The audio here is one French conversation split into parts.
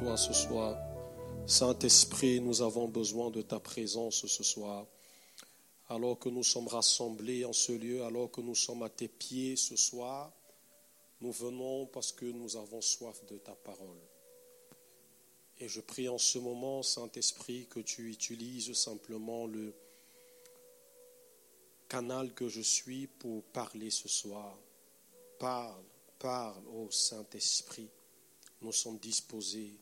toi ce soir. Saint-Esprit, nous avons besoin de ta présence ce soir. Alors que nous sommes rassemblés en ce lieu, alors que nous sommes à tes pieds ce soir, nous venons parce que nous avons soif de ta parole. Et je prie en ce moment, Saint-Esprit, que tu utilises simplement le canal que je suis pour parler ce soir. Parle, parle, ô Saint-Esprit. Nous sommes disposés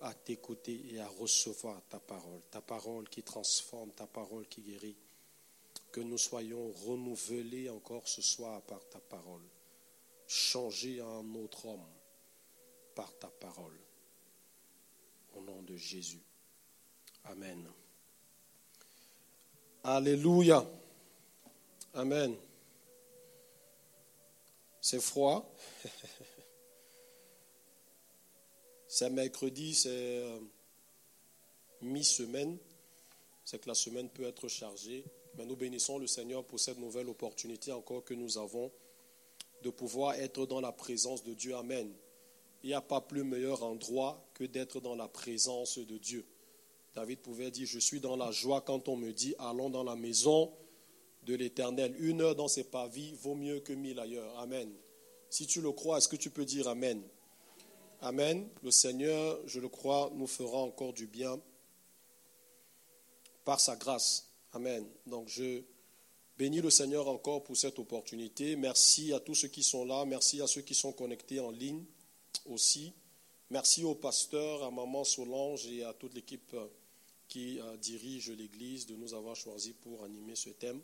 à t'écouter et à recevoir ta parole, ta parole qui transforme, ta parole qui guérit. Que nous soyons renouvelés encore ce soir par ta parole, changés en autre homme par ta parole. Au nom de Jésus. Amen. Alléluia. Amen. C'est froid. C'est mercredi, c'est euh, mi-semaine. C'est que la semaine peut être chargée. Mais nous bénissons le Seigneur pour cette nouvelle opportunité encore que nous avons de pouvoir être dans la présence de Dieu. Amen. Il n'y a pas plus meilleur endroit que d'être dans la présence de Dieu. David pouvait dire, je suis dans la joie quand on me dit, allons dans la maison de l'Éternel. Une heure dans ses pavis vaut mieux que mille ailleurs. Amen. Si tu le crois, est-ce que tu peux dire Amen? Amen. Le Seigneur, je le crois, nous fera encore du bien par sa grâce. Amen. Donc je bénis le Seigneur encore pour cette opportunité. Merci à tous ceux qui sont là. Merci à ceux qui sont connectés en ligne aussi. Merci au pasteur, à Maman Solange et à toute l'équipe qui euh, dirige l'Église de nous avoir choisis pour animer ce thème.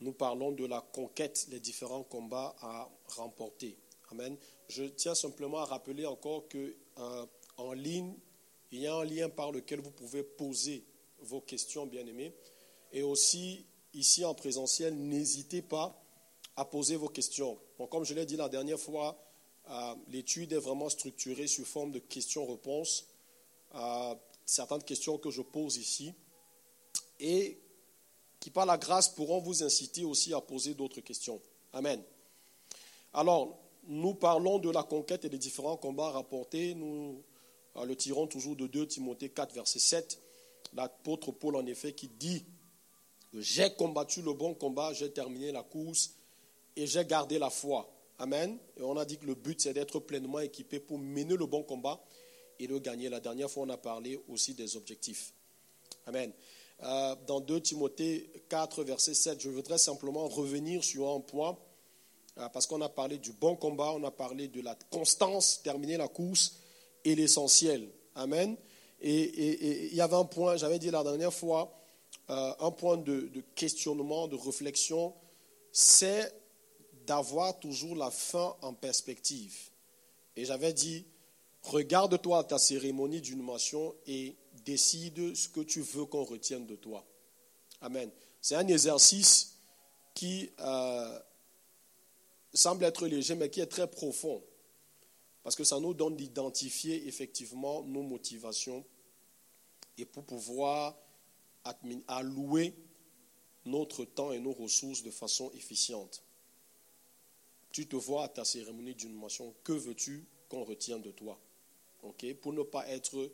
Nous parlons de la conquête, les différents combats à remporter. Amen. Je tiens simplement à rappeler encore que euh, en ligne, il y a un lien par lequel vous pouvez poser vos questions, bien-aimés. Et aussi, ici en présentiel, n'hésitez pas à poser vos questions. comme je l'ai dit la dernière fois, euh, l'étude est vraiment structurée sous forme de questions-réponses. Euh, certaines questions que je pose ici. Et qui, par la grâce, pourront vous inciter aussi à poser d'autres questions. Amen. Alors, nous parlons de la conquête et des différents combats rapportés. Nous euh, le tirons toujours de 2 Timothée 4, verset 7. L'apôtre Paul, en effet, qui dit J'ai combattu le bon combat, j'ai terminé la course et j'ai gardé la foi. Amen. Et on a dit que le but, c'est d'être pleinement équipé pour mener le bon combat et le gagner. La dernière fois, on a parlé aussi des objectifs. Amen. Euh, dans 2 Timothée 4, verset 7, je voudrais simplement revenir sur un point parce qu'on a parlé du bon combat, on a parlé de la constance, terminer la course et l'essentiel. Amen. Et il y avait un point, j'avais dit la dernière fois, euh, un point de, questionnement, de réflexion, c'est d'avoir toujours la fin en perspective. Et j'avais dit, regarde-toi ta cérémonie d'inhumation et décide ce que tu veux qu'on retienne de toi. Amen. C'est un exercice qui euh, semble être léger, mais qui est très profond. Parce que ça nous donne d'identifier effectivement nos motivations et pour pouvoir allouer notre temps et nos ressources de façon efficiente. Tu te vois à ta cérémonie d'inhumation, que veux-tu qu'on retienne de toi? Pour ne pas être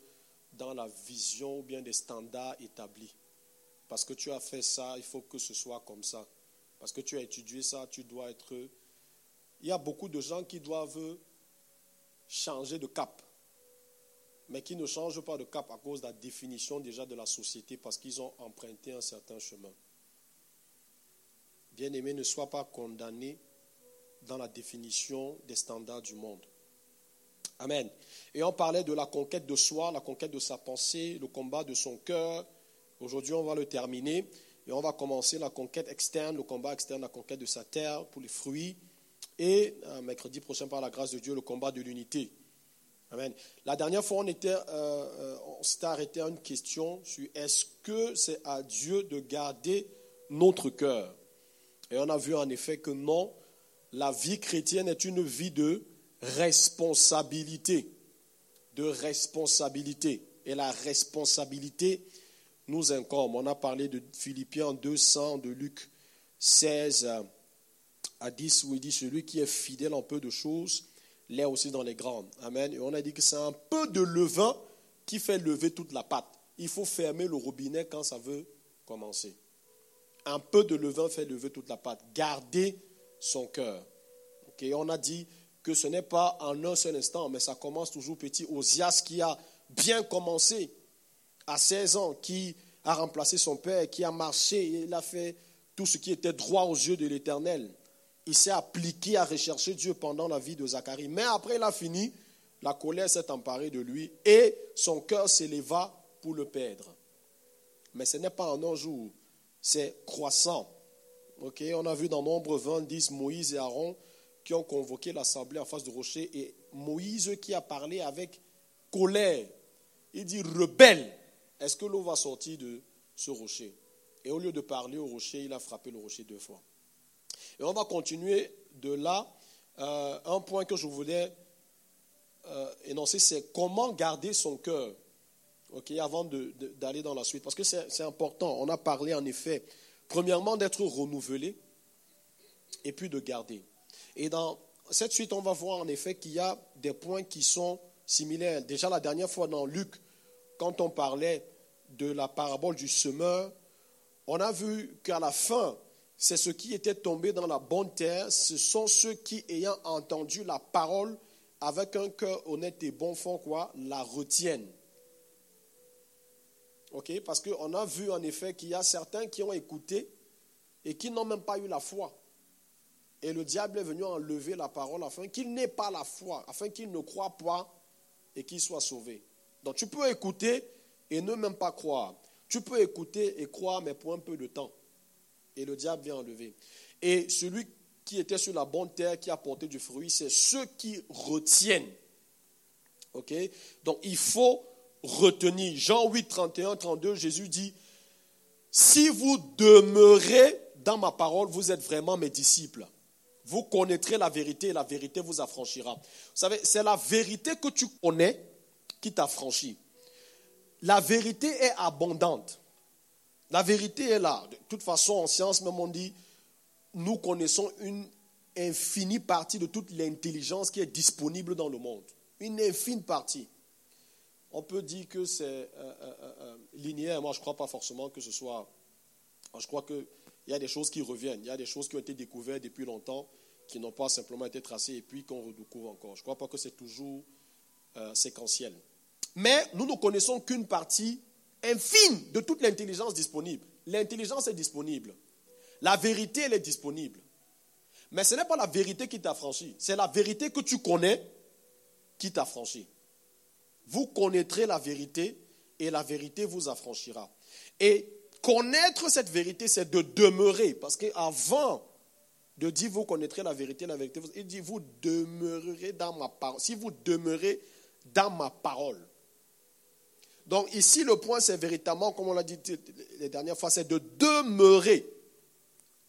dans la vision ou bien des standards établis. Parce que tu as fait ça, il faut que ce soit comme ça. Parce que tu as étudié ça, tu dois être il y a beaucoup de gens qui doivent changer de cap, mais qui ne changent pas de cap à cause de la définition déjà de la société parce qu'ils ont emprunté un certain chemin. Bien-aimé, ne sois pas condamné dans la définition des standards du monde. Amen. Et on parlait de la conquête de soi, la conquête de sa pensée, le combat de son cœur. Aujourd'hui, on va le terminer et on va commencer la conquête externe, le combat externe, la conquête de sa terre pour les fruits et euh, mercredi prochain, par la grâce de Dieu, le combat de l'unité. Amen. La dernière fois, on, était, euh, euh, on s'était arrêté à une question sur est-ce que c'est à Dieu de garder notre cœur Et on a vu en effet que non, la vie chrétienne est une vie de responsabilité. De responsabilité. Et la responsabilité nous incombe. On a parlé de Philippiens 200, de Luc 16 à 10 où il dit celui qui est fidèle en peu de choses l'est aussi dans les grandes. Amen. Et on a dit que c'est un peu de levain qui fait lever toute la pâte. Il faut fermer le robinet quand ça veut commencer. Un peu de levain fait lever toute la pâte. Garder son cœur. On a dit que ce n'est pas en un seul instant, mais ça commence toujours petit. Osias qui a bien commencé à 16 ans, qui a remplacé son père, qui a marché, il a fait tout ce qui était droit aux yeux de l'Éternel. Il s'est appliqué à rechercher Dieu pendant la vie de Zacharie. Mais après, il a fini, la colère s'est emparée de lui et son cœur s'éleva pour le perdre. Mais ce n'est pas en un jour, c'est croissant. on a vu dans Nombre 20, 10, Moïse et Aaron qui ont convoqué l'assemblée en face du rocher et Moïse qui a parlé avec colère. Il dit rebelle, est-ce que l'eau va sortir de ce rocher? Et au lieu de parler au rocher, il a frappé le rocher deux fois. Et on va continuer de là. Euh, un point que je voulais euh, énoncer, c'est comment garder son cœur avant d'aller dans la suite. Parce que c'est important. On a parlé en effet, premièrement, d'être renouvelé et puis de garder. Et dans cette suite, on va voir en effet qu'il y a des points qui sont similaires. Déjà la dernière fois dans Luc, quand on parlait de la parabole du semeur, on a vu qu'à la fin, c'est ceux qui étaient tombés dans la bonne terre, ce sont ceux qui, ayant entendu la parole avec un cœur honnête et bon fond, quoi, la retiennent. Ok? Parce qu'on a vu en effet qu'il y a certains qui ont écouté et qui n'ont même pas eu la foi. Et le diable est venu enlever la parole afin qu'il n'ait pas la foi, afin qu'il ne croit pas et qu'il soit sauvé. Donc tu peux écouter et ne même pas croire. Tu peux écouter et croire, mais pour un peu de temps. Et le diable vient enlever. Et celui qui était sur la bonne terre, qui a porté du fruit, c'est ceux qui retiennent. OK? Donc il faut retenir. Jean 8, 31, 32, Jésus dit, si vous demeurez dans ma parole, vous êtes vraiment mes disciples. Vous connaîtrez la vérité et la vérité vous affranchira. Vous savez, c'est la vérité que tu connais qui t'affranchit. La vérité est abondante. La vérité est là. De toute façon, en science, même on dit, nous connaissons une infinie partie de toute l'intelligence qui est disponible dans le monde. Une infime partie. On peut dire que c'est euh, euh, euh, linéaire. Moi, je ne crois pas forcément que ce soit. Je crois qu'il y a des choses qui reviennent. Il y a des choses qui ont été découvertes depuis longtemps, qui n'ont pas simplement été tracées et puis qu'on redécouvre encore. Je ne crois pas que c'est toujours séquentiel. Mais nous ne connaissons qu'une partie infime de toute l'intelligence disponible. L'intelligence est disponible. La vérité, elle est disponible. Mais ce n'est pas la vérité qui t'affranchit, c'est la vérité que tu connais qui t'affranchit. Vous connaîtrez la vérité et la vérité vous affranchira. Et connaître cette vérité, c'est de demeurer. Parce qu'avant de dire vous connaîtrez la vérité, la vérité, il dit vous demeurerez dans ma parole. Si vous demeurez dans ma parole. Donc ici, le point, c'est véritablement, comme on l'a dit les dernières fois, c'est de demeurer.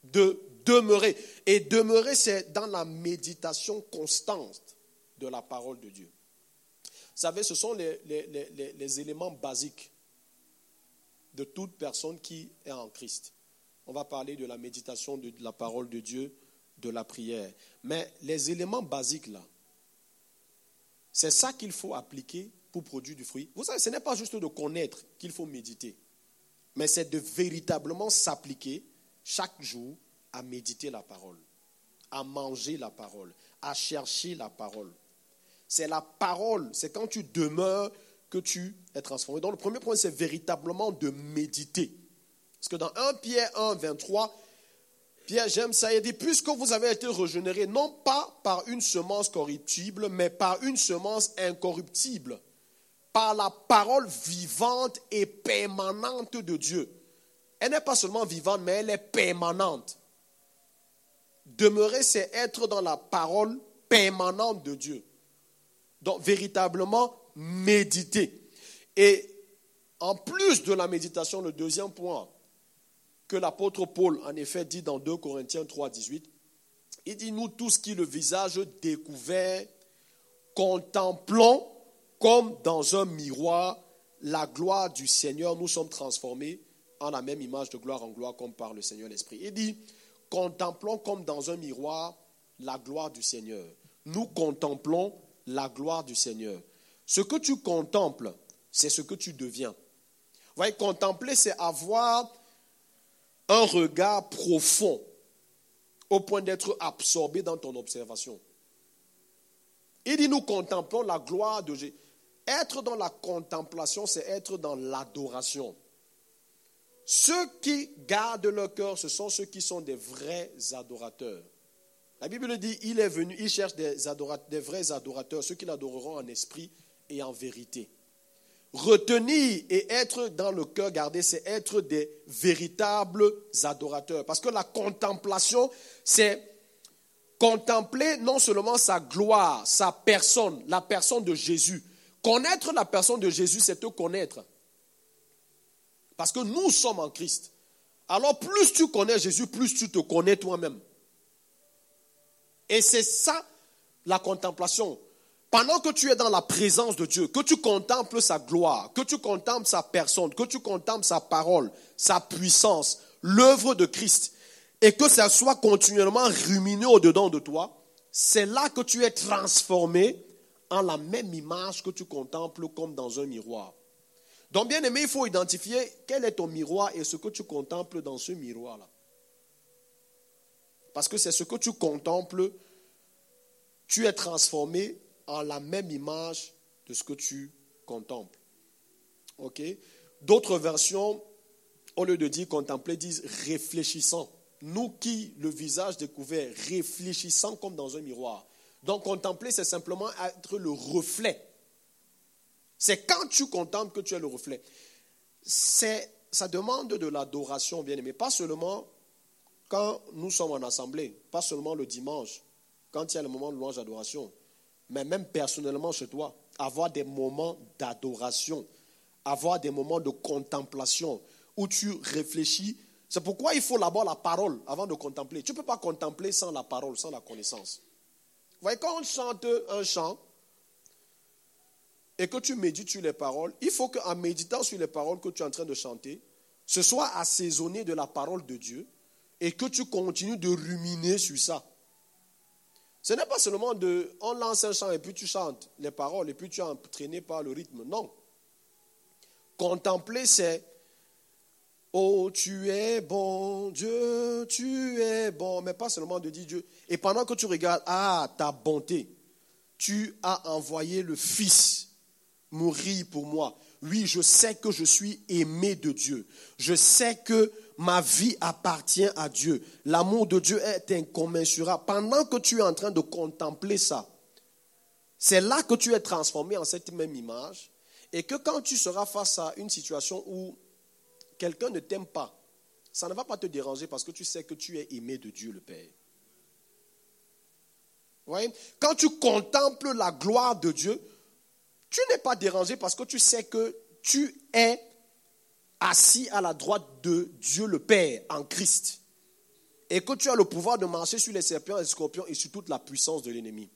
De demeurer. Et demeurer, c'est dans la méditation constante de la parole de Dieu. Vous savez, ce sont les, les, éléments basiques de toute personne qui est en Christ. On va parler de la méditation de la parole de Dieu, de la prière. Mais les éléments basiques là, c'est ça qu'il faut appliquer pour produire du fruit. Vous savez, ce n'est pas juste de connaître qu'il faut méditer, mais c'est de véritablement s'appliquer chaque jour à méditer la parole, à manger la parole, à chercher la parole. C'est la parole, c'est quand tu demeures que tu es transformé. Donc le premier point, c'est véritablement de méditer. Parce que dans 1 Pierre 1, 23, Pierre, j'aime ça, il dit, puisque vous avez été régénérés, non pas par une semence corruptible, mais par une semence incorruptible, par la parole vivante et permanente de Dieu. Elle n'est pas seulement vivante, mais elle est permanente. Demeurer, c'est être dans la parole permanente de Dieu. Donc, véritablement, méditer. Et en plus de la méditation, le deuxième point que l'apôtre Paul, en effet, dit dans 2 Corinthiens 3, 18, il dit, nous tous qui le visage découvert, contemplons comme dans un miroir la gloire du Seigneur, nous sommes transformés en la même image de gloire en gloire comme par le Seigneur l'Esprit. Il dit, contemplons comme dans un miroir la gloire du Seigneur. nous contemplons la gloire du Seigneur. Ce que tu contemples, c'est ce que tu deviens. Vous voyez, contempler, c'est avoir un regard profond au point d'être absorbé dans ton observation. Il dit, nous contemplons la gloire de Jésus. Être dans la contemplation, c'est être dans l'adoration. Ceux qui gardent leur cœur, ce sont ceux qui sont des vrais adorateurs. La Bible dit, il est venu, il cherche des, des vrais adorateurs, ceux qui l'adoreront en esprit et en vérité. Retenir et être dans le cœur gardé, c'est être des véritables adorateurs. Parce que la contemplation, c'est contempler non seulement sa gloire, sa personne, la personne de Jésus. Connaître la personne de Jésus, c'est te connaître. Parce que nous sommes en Christ. Alors plus tu connais Jésus, plus tu te connais toi-même. Et c'est ça la contemplation. Pendant que tu es dans la présence de Dieu, que tu contemples sa gloire, que tu contemples sa personne, que tu contemples sa parole, sa puissance, l'œuvre de Christ, et que ça soit continuellement ruminé au-dedans de toi, c'est là que tu es transformé en la même image que tu contemples comme dans un miroir. Donc, bien aimé, il faut identifier quel est ton miroir et ce que tu contemples dans ce miroir-là. Parce que c'est ce que tu contemples, tu es transformé en la même image de ce que tu contemples. OK? D'autres versions, au lieu de dire contempler, disent réfléchissant. Nous qui, le visage découvert, réfléchissant comme dans un miroir. Donc contempler, c'est simplement être le reflet. C'est quand tu contemples que tu es le reflet. C'est, ça demande de l'adoration, bien aimé. Pas seulement quand nous sommes en assemblée, pas seulement le dimanche, quand il y a le moment de louange d'adoration, mais même personnellement chez toi, avoir des moments d'adoration, avoir des moments de contemplation où tu réfléchis. C'est pourquoi il faut d'abord la parole avant de contempler. Tu ne peux pas contempler sans la parole, sans la connaissance. Voyez, quand on chante un chant et que tu médites sur les paroles, il faut qu'en méditant sur les paroles que tu es en train de chanter, ce soit assaisonné de la parole de Dieu et que tu continues de ruminer sur ça. Ce n'est pas seulement de, on lance un chant et puis tu chantes les paroles et puis tu es entraîné par le rythme. Non. Contempler, c'est, oh, tu es bon, Dieu, tu es bon. Mais pas seulement de dire Dieu. Et pendant que tu regardes, ah, ta bonté, tu as envoyé le Fils mourir pour moi. Oui, je sais que je suis aimé de Dieu. Je sais que ma vie appartient à Dieu. L'amour de Dieu est incommensurable. Pendant que tu es en train de contempler ça, c'est là que tu es transformé en cette même image. Et que quand tu seras face à une situation où quelqu'un ne t'aime pas, ça ne va pas te déranger parce que tu sais que tu es aimé de Dieu le Père. Voyez? Quand tu contemples la gloire de Dieu, tu n'es pas dérangé parce que tu sais que tu es assis à la droite de Dieu le Père en Christ et que tu as le pouvoir de marcher sur les serpents et les scorpions et sur toute la puissance de l'ennemi.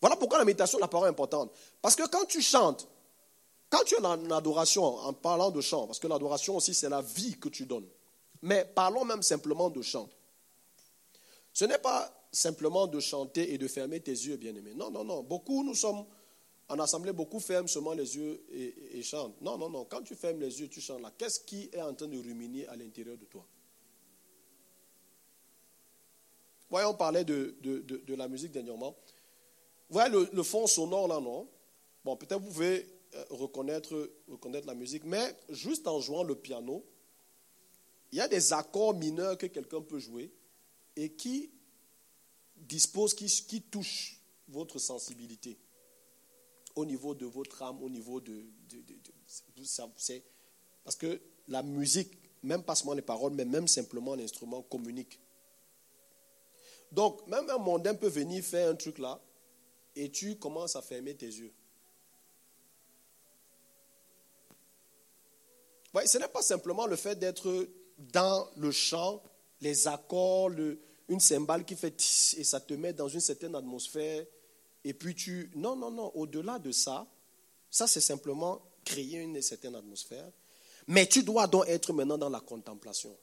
Voilà pourquoi la méditation, la parole est importante. Parce que quand tu chantes, quand tu es en adoration, en parlant de chant, parce que l'adoration aussi c'est la vie que tu donnes, mais parlons même simplement de chant. Ce n'est pas simplement de chanter et de fermer tes yeux, bien-aimés. Non, non, non. Beaucoup, nous sommes en assemblée, beaucoup ferment seulement les yeux et, chantent. Non, non, non. Quand tu fermes les yeux, tu chantes là. Qu'est-ce qui est en train de ruminer à l'intérieur de toi? Voyons, on parlait de, de, la musique dernièrement. Vous voyez le, fond sonore là, non? Bon, peut-être vous pouvez reconnaître, reconnaître la musique, mais juste en jouant le piano, il y a des accords mineurs que quelqu'un peut jouer et qui disposent, qui, qui touchent votre sensibilité au niveau de votre âme, au niveau de... parce que la musique, même pas seulement les paroles, mais même simplement l'instrument communique. Donc, même un mondain peut venir faire un truc là, et tu commences à fermer tes yeux. Ce n'est pas simplement le fait d'être dans le chant, les accords, une cymbale qui fait et ça te met dans une certaine atmosphère et puis tu... Non, non, non, au-delà de ça, ça c'est simplement créer une certaine atmosphère, mais tu dois donc être maintenant dans la contemplation.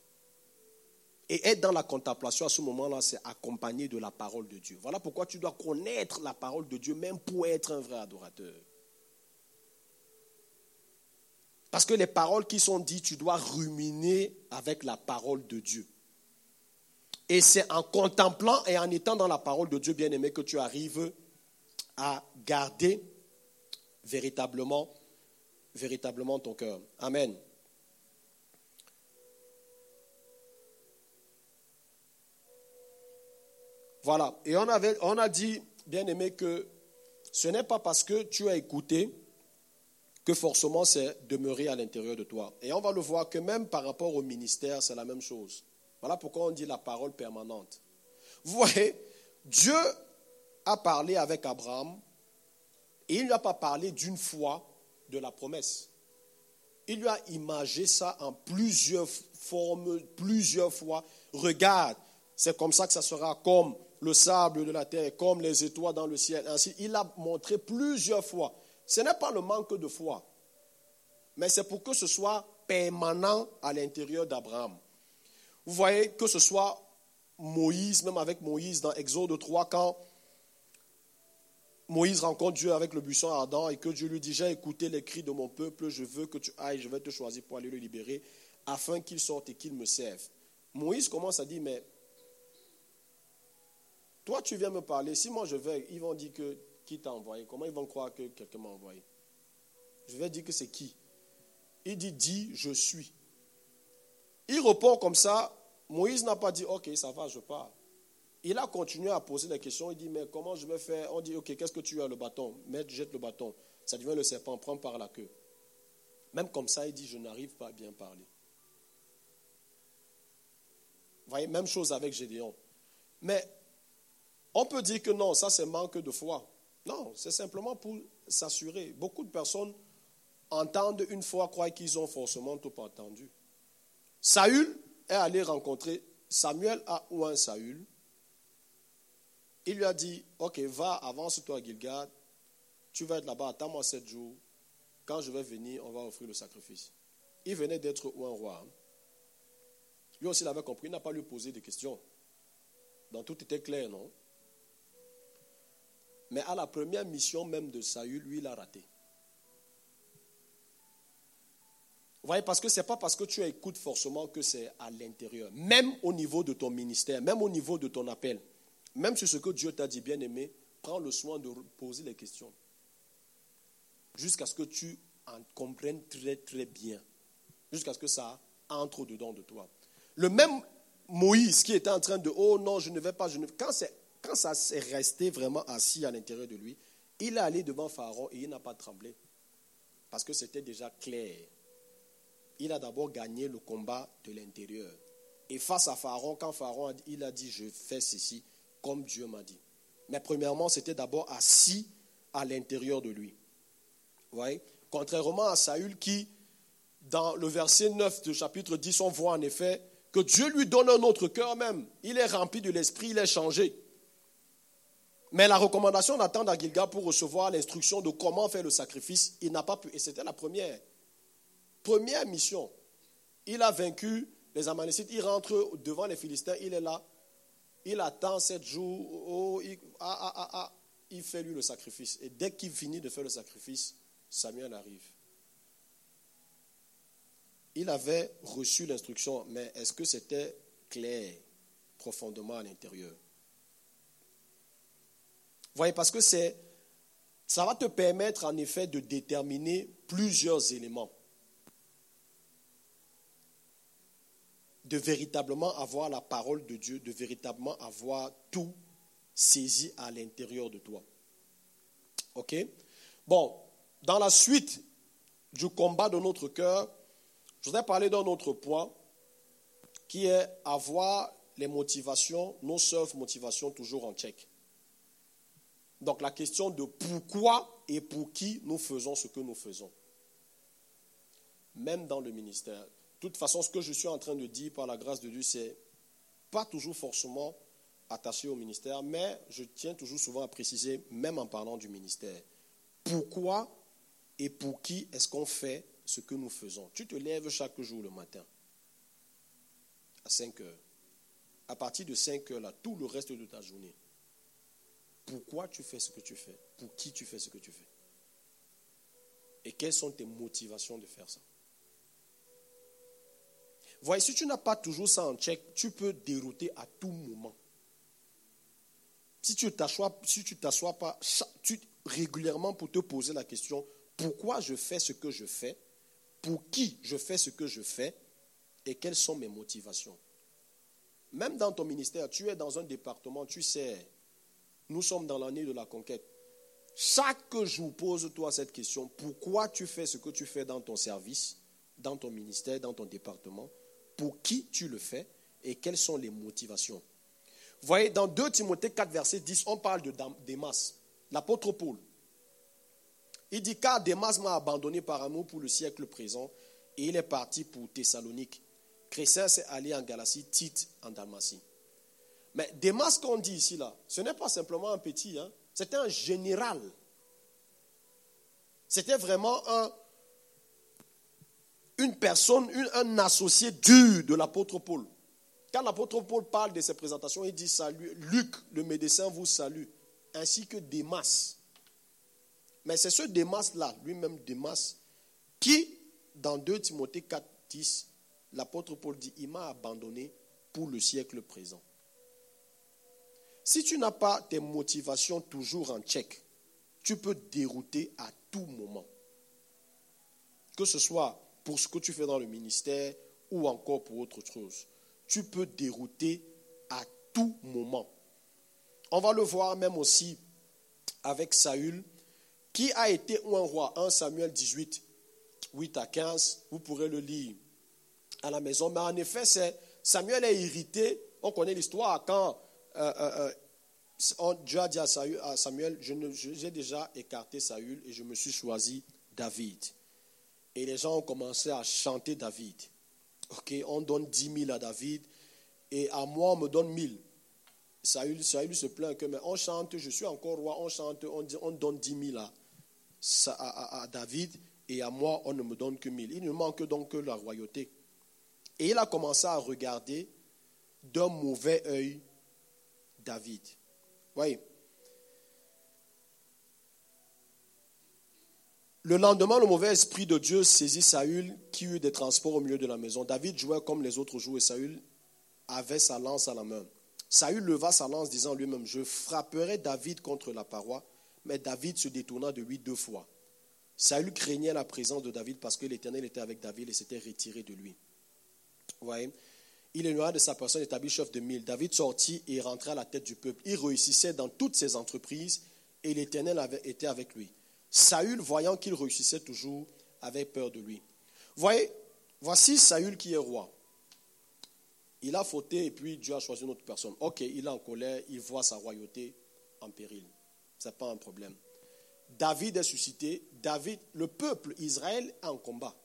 Et être dans la contemplation à ce moment-là, c'est accompagné de la parole de Dieu. Voilà pourquoi tu dois connaître la parole de Dieu, même pour être un vrai adorateur. Parce que les paroles qui sont dites, tu dois ruminer avec la parole de Dieu. Et c'est en contemplant et en étant dans la parole de Dieu, bien-aimé, que tu arrives à garder véritablement, véritablement ton cœur. Amen. Voilà. Et on, on a dit, bien aimé, que ce n'est pas parce que tu as écouté que forcément c'est demeuré à l'intérieur de toi. Et on va le voir que même par rapport au ministère, c'est la même chose. Voilà pourquoi on dit la parole permanente. Vous voyez, Dieu a parlé avec Abraham et il n'a pas parlé d'une fois de la promesse. Il lui a imagé ça en plusieurs formes, plusieurs fois. Regarde, c'est comme ça que ça sera comme le sable de la terre, comme les étoiles dans le ciel. Ainsi, il a montré plusieurs fois. Ce n'est pas le manque de foi, mais c'est pour que ce soit permanent à l'intérieur d'Abraham. Vous voyez que ce soit Moïse, même avec Moïse dans Exode 3, quand Moïse rencontre Dieu avec le buisson ardent et que Dieu lui dit, j'ai écouté les cris de mon peuple, je veux que tu ailles, je vais te choisir pour aller le libérer, afin qu'il sorte et qu'il me serve. Moïse commence à dire, mais toi, tu viens me parler. Si moi je vais, ils vont dire que qui t'a envoyé. Comment ils vont croire que quelqu'un m'a envoyé Je vais dire que c'est qui Il dit, dis, je suis. Il répond comme ça. Moïse n'a pas dit, ok, ça va, je pars. Il a continué à poser des questions. Il dit, mais comment je vais faire? On dit, ok, qu'est-ce que tu as? Le bâton Mets, jette le bâton. Ça devient le serpent, prends par la queue. Même comme ça, il dit, je n'arrive pas à bien parler. Vous voyez, même chose avec Gédéon. Mais on peut dire que non, ça c'est manque de foi. Non, c'est simplement pour s'assurer. Beaucoup de personnes entendent une fois, croient qu'ils ont forcément tout entendu. Saül est allé rencontrer Samuel à Ouin Saül. Il lui a dit, ok, va, avance-toi à Gilgad, tu vas être là-bas, attends-moi sept jours. Quand je vais venir, on va offrir le sacrifice. Il venait d'être un roi. Lui aussi l'avait compris, il n'a pas lui posé de questions. Donc tout était clair, non? Mais à la première mission même de Saül, lui, il a raté. Vous voyez, parce que ce n'est pas parce que tu écoutes forcément que c'est à l'intérieur. Même au niveau de ton ministère, même au niveau de ton appel, même sur ce que Dieu t'a dit, bien aimé, prends le soin de poser les questions. Jusqu'à ce que tu en comprennes très très bien. Jusqu'à ce que ça entre dedans de toi. Le même Moïse qui était en train de, oh non, je ne vais pas, je ne... Quand c'est quand ça s'est resté vraiment assis à l'intérieur de lui, il est allé devant Pharaon et il n'a pas tremblé. Parce que c'était déjà clair. Il a d'abord gagné le combat de l'intérieur. Et face à Pharaon, quand Pharaon a, il a dit, je fais ceci comme Dieu m'a dit. Mais premièrement, c'était d'abord assis à l'intérieur de lui. Vous voyez? Contrairement à Saül qui, dans le verset 9 du chapitre 10, on voit en effet que Dieu lui donne un autre cœur même. Il est rempli de l'esprit, il est changé. Mais la recommandation d'attendre à Gilgal pour recevoir l'instruction de comment faire le sacrifice, il n'a pas pu. Et c'était la première. Première mission. Il a vaincu les Amalécites. Il rentre devant les Philistins. Il est là. Il attend sept jours. Oh, il, ah, ah, ah, ah, il fait lui le sacrifice. Et dès qu'il finit de faire le sacrifice, Samuel arrive. Il avait reçu l'instruction, mais est-ce que c'était clair profondément à l'intérieur? Voyez, parce que c'est, ça va te permettre en effet de déterminer plusieurs éléments. De véritablement avoir la parole de Dieu, de véritablement avoir tout saisi à l'intérieur de toi. OK? Bon, dans la suite du combat de notre cœur, je voudrais parler d'un autre point qui est avoir les motivations, nos self-motivations toujours en check. Donc la question de pourquoi et pour qui nous faisons ce que nous faisons. Même dans le ministère. De toute façon, ce que je suis en train de dire par la grâce de Dieu, c'est pas toujours forcément attaché au ministère, mais je tiens toujours souvent à préciser, même en parlant du ministère, pourquoi et pour qui est-ce qu'on fait ce que nous faisons. Tu te lèves chaque jour le matin à 5 heures. à partir de 5 heures, là, tout le reste de ta journée, pourquoi tu fais ce que tu fais Pour qui tu fais ce que tu fais. Et quelles sont tes motivations de faire ça. Voyez, si tu n'as pas toujours ça en check, tu peux dérouter à tout moment. Si tu t'assois, si tu t'assois pas régulièrement pour te poser la question, pourquoi je fais ce que je fais Pour qui je fais ce que je fais Et quelles sont mes motivations. Même dans ton ministère, tu es dans un département, tu sais, nous sommes dans l'année de la conquête. Chaque jour, pose-toi cette question. Pourquoi tu fais ce que tu fais dans ton service, dans ton ministère, dans ton département? Pour qui tu le fais et quelles sont les motivations? Vous voyez, dans 2 Timothée 4, verset 10, on parle de Démas, l'apôtre Paul. Il dit car Démas m'a abandonné par amour pour le siècle présent et il est parti pour Thessalonique. Chrétien s'est allé en Galatie, Tite en Dalmatie. Mais Démas qu'on dit ici, là, ce n'est pas simplement un petit, hein, c'était un général. C'était vraiment un, une personne, un associé dur de l'apôtre Paul. Quand l'apôtre Paul parle de ses présentations, il dit salut, Luc, le médecin, vous salue, ainsi que Démas. Mais c'est ce Démas-là, lui-même Démas, qui, dans 2 Timothée 4, 10, l'apôtre Paul dit, il m'a abandonné pour le siècle présent. Si tu n'as pas tes motivations toujours en check, tu peux dérouter à tout moment. Que ce soit pour ce que tu fais dans le ministère ou encore pour autre chose. Tu peux dérouter à tout moment. On va le voir même aussi avec Saül, qui a été un roi. 1 Samuel 18, 8 à 15. Vous pourrez le lire à la maison. Mais en effet, Samuel est irrité. On connaît l'histoire quand euh, euh, euh, Dieu a dit à, Samuel, j'ai déjà écarté Saül et je me suis choisi David. Et les gens ont commencé à chanter David. Ok, on donne 10 000 à David et à moi on me donne 1000. Saül, Saül se plaint que, mais on chante, je suis encore roi, on chante, on, on donne 10 000 à, à, David et à moi on ne me donne que 1000. Il ne manque donc que la royauté. Et il a commencé à regarder d'un mauvais œil David. Voyez, Le lendemain, le mauvais esprit de Dieu saisit Saül qui eut des transports au milieu de la maison. David jouait comme les autres jouaient. Saül avait sa lance à la main. Saül leva sa lance disant lui-même, je frapperai David contre la paroi. Mais David se détourna de lui deux fois. Saül craignait la présence de David parce que l'Éternel était avec David et s'était retiré de lui. Vous Il éloigna de sa personne établi chef de mille. David sortit et rentra à la tête du peuple. Il réussissait dans toutes ses entreprises et l'Éternel avait été avec lui. Saül, voyant qu'il réussissait toujours, avait peur de lui. Voyez, voici Saül qui est roi. Il a fauté et puis Dieu a choisi une autre personne. Ok, il est en colère, il voit sa royauté en péril. Ce n'est pas un problème. David est suscité. David, le peuple Israël est en combat.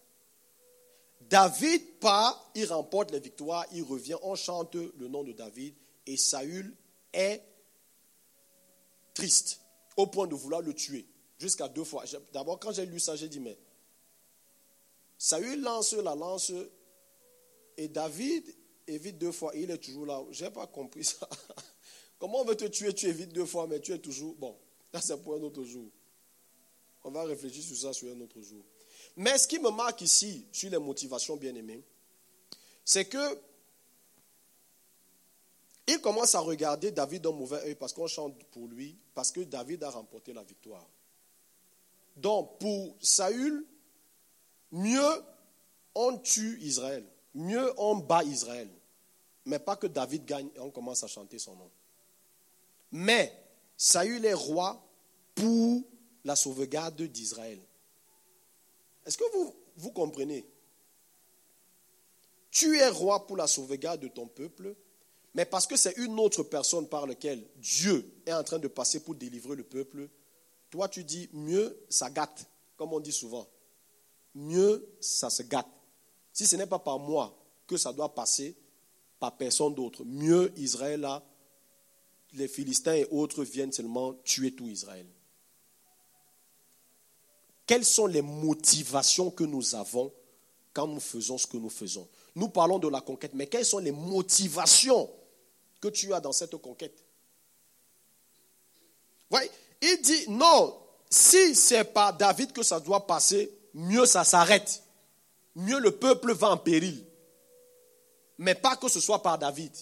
David part, il remporte les victoires, il revient, on chante le nom de David et Saül est triste au point de vouloir le tuer. Jusqu'à deux fois. D'abord, quand j'ai lu ça, j'ai dit, mais Saül lance la lance et David évite deux fois. Il est toujours là. Je n'ai pas compris ça. Comment on veut te tuer, tu évites deux fois, mais tu es toujours. Bon, ça c'est pour un autre jour. On va réfléchir sur ça sur un autre jour. Mais ce qui me marque ici, sur les motivations bien aimées, c'est que il commence à regarder David d'un mauvais œil parce qu'on chante pour lui, parce que David a remporté la victoire. Donc pour Saül, mieux on tue Israël, mieux on bat Israël. Mais pas que David gagne et on commence à chanter son nom. Mais Saül est roi pour la sauvegarde d'Israël. Est-ce que vous, comprenez? Tu es roi pour la sauvegarde de ton peuple, mais parce que c'est une autre personne par laquelle Dieu est en train de passer pour délivrer le peuple, toi, tu dis mieux ça gâte, comme on dit souvent. Mieux ça se gâte. Si ce n'est pas par moi que ça doit passer, par personne d'autre. Mieux Israël a, les Philistins et autres viennent seulement tuer tout Israël. Quelles sont les motivations que nous avons quand nous faisons ce que nous faisons? Nous parlons de la conquête, mais quelles sont les motivations que tu as dans cette conquête? Voyez, il dit non, si c'est par David que ça doit passer, mieux ça s'arrête. Mieux le peuple va en péril. Mais pas que ce soit par David.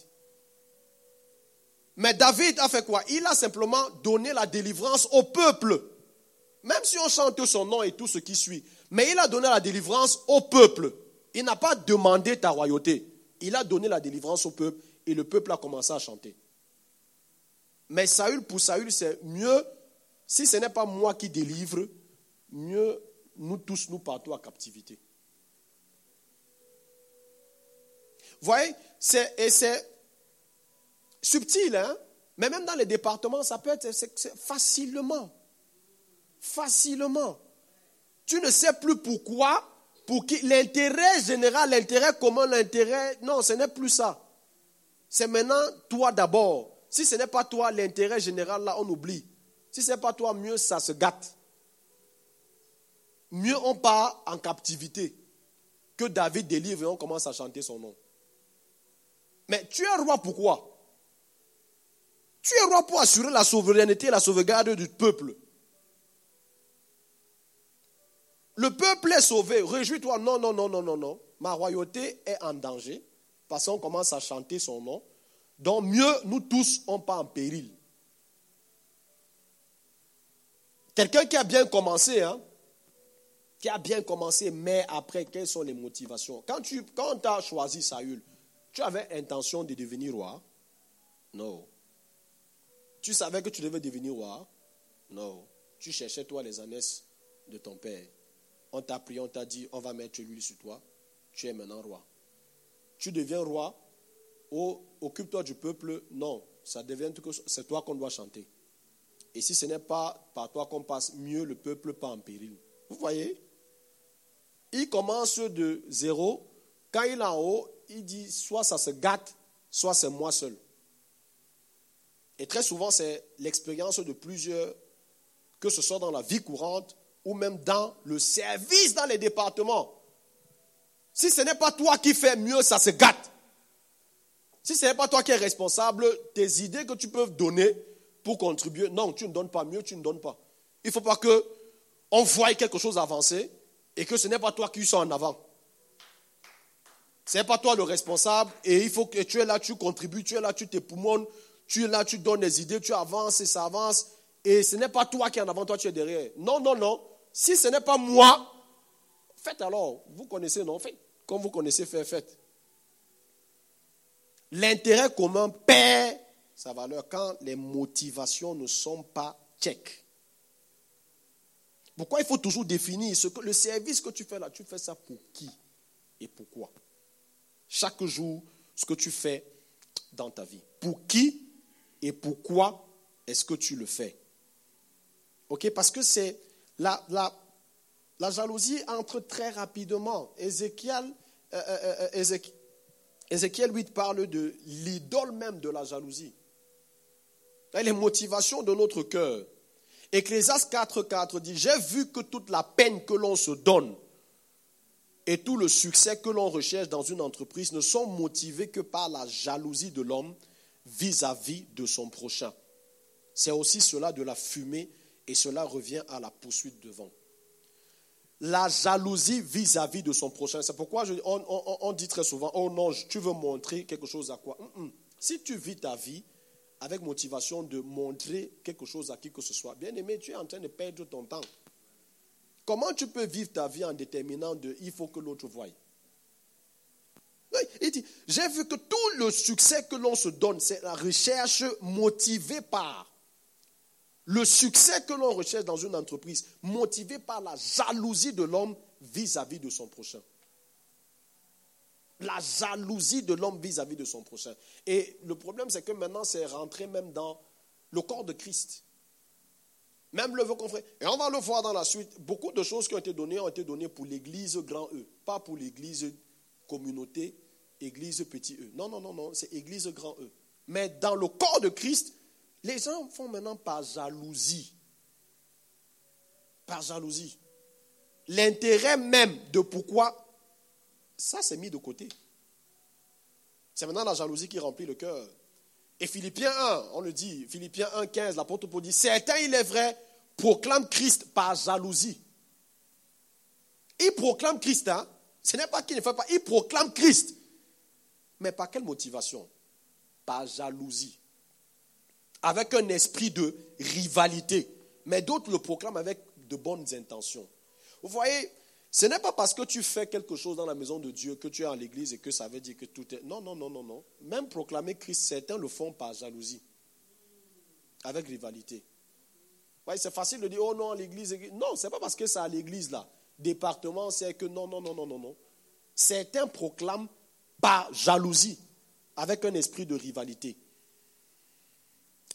Mais David a fait quoi? Il a simplement donné la délivrance au peuple. Même si on chante son nom et tout ce qui suit. Mais il a donné la délivrance au peuple. Il n'a pas demandé ta royauté. Il a donné la délivrance au peuple et le peuple a commencé à chanter. Mais Saül, pour Saül, c'est mieux, si ce n'est pas moi qui délivre, mieux nous tous, nous partons à captivité. Vous voyez, c'est, et c'est subtil, hein? mais même dans les départements, ça peut être facilement. Facilement. Tu ne sais plus pourquoi, pour qui l'intérêt général, l'intérêt commun, l'intérêt. Non, ce n'est plus ça. C'est maintenant toi d'abord. Si ce n'est pas toi, l'intérêt général, là, on oublie. Si ce n'est pas toi, mieux ça se gâte. Mieux on part en captivité que David délivre et on commence à chanter son nom. Mais tu es roi pourquoi? Tu es roi pour assurer la souveraineté et la sauvegarde du peuple. Le peuple est sauvé, réjouis-toi. Non, non, non, non, non, non. Ma royauté est en danger parce qu'on commence à chanter son nom. Donc mieux, nous tous, on pas en péril. Quelqu'un qui a bien commencé, hein, qui a bien commencé, mais après, quelles sont les motivations? Quand tu quand as choisi Saül, tu avais intention de devenir roi? Non. Tu savais que tu devais devenir roi? Non. Tu cherchais toi les années de ton père. On t'a prié, on t'a dit, on va mettre l'huile sur toi. Tu es maintenant roi. Tu deviens roi. Oh, occupe-toi du peuple. Non, ça devient c'est toi qu'on doit chanter. Et si ce n'est pas par toi qu'on passe, mieux le peuple pas en péril. Vous voyez? Il commence de zéro. Quand il est en haut, il dit soit ça se gâte, soit c'est moi seul. Et très souvent, c'est l'expérience de plusieurs, que ce soit dans la vie courante ou même dans le service dans les départements. Si ce n'est pas toi qui fais mieux, ça se gâte. Si ce n'est pas toi qui es responsable, tes idées que tu peux donner pour contribuer, non, tu ne donnes pas mieux, tu ne donnes pas. Il ne faut pas que on voie quelque chose avancer et que ce n'est pas toi qui sois en avant. Ce n'est pas toi le responsable et il faut que tu es là, tu contribues, tu es là, tu t'époumones, tu es là, tu donnes des idées, tu avances et ça avance. Et ce n'est pas toi qui es en avant, toi tu es derrière. Non, non, non. Si ce n'est pas moi, faites alors. Vous connaissez, non? Faites. Comme vous connaissez faire, faites. L'intérêt commun perd sa valeur quand les motivations ne sont pas check. Pourquoi il faut toujours définir le service que tu fais là, tu fais ça pour qui et pourquoi? Chaque jour, ce que tu fais dans ta vie. Pour qui et pourquoi est-ce que tu le fais? Ok Parce que c'est la, jalousie entre très rapidement. Ézéchiel, euh, euh, euh, 8 parle de l'idole même de la jalousie. Les motivations de notre cœur. Ecclésias 4.4 dit, j'ai vu que toute la peine que l'on se donne et tout le succès que l'on recherche dans une entreprise ne sont motivés que par la jalousie de l'homme vis-à-vis de son prochain. C'est aussi cela de la fumée et cela revient à la poursuite devant. La jalousie vis-à-vis de son prochain. C'est pourquoi on, dit très souvent, oh non, tu veux montrer quelque chose à quoi? Si tu vis ta vie avec motivation de montrer quelque chose à qui que ce soit, bien aimé, tu es en train de perdre ton temps. Comment tu peux vivre ta vie en déterminant de il faut que l'autre voie? Il dit, j'ai vu que tout le succès que l'on se donne, c'est la recherche motivée par le succès que l'on recherche dans une entreprise, motivé par la jalousie de l'homme vis-à-vis de son prochain. La jalousie de l'homme vis-à-vis de son prochain. Et le problème, c'est que maintenant, c'est rentré même dans le corps de Christ. Même le confrère. Et on va le voir dans la suite. Beaucoup de choses qui ont été données ont été données pour l'église grand E, pas pour l'église communauté, église petit E. Non, non, non, non, c'est église grand E. Mais dans le corps de Christ, les gens font maintenant par jalousie. Par jalousie. L'intérêt même de pourquoi, ça c'est mis de côté. C'est maintenant la jalousie qui remplit le cœur. Et Philippiens 1, on le dit, Philippiens 1, 15, l'apôtre Paul dit, certains, il est vrai, proclament Christ par jalousie. Il proclame Christ, hein? Ce n'est pas qu'il ne fait pas, il proclame Christ. Mais par quelle motivation? Par jalousie. Avec un esprit de rivalité. Mais d'autres le proclament avec de bonnes intentions. Vous voyez, ce n'est pas parce que tu fais quelque chose dans la maison de Dieu que tu es à l'église et que ça veut dire que tout est. Non, non, non, non, non. Même proclamer Christ, certains le font par jalousie, avec rivalité. C'est facile de dire, oh non, l'église. Non, ce n'est pas parce que c'est à l'église là. Département, c'est que non, non, non, non, non, non. Certains proclament par jalousie, avec un esprit de rivalité.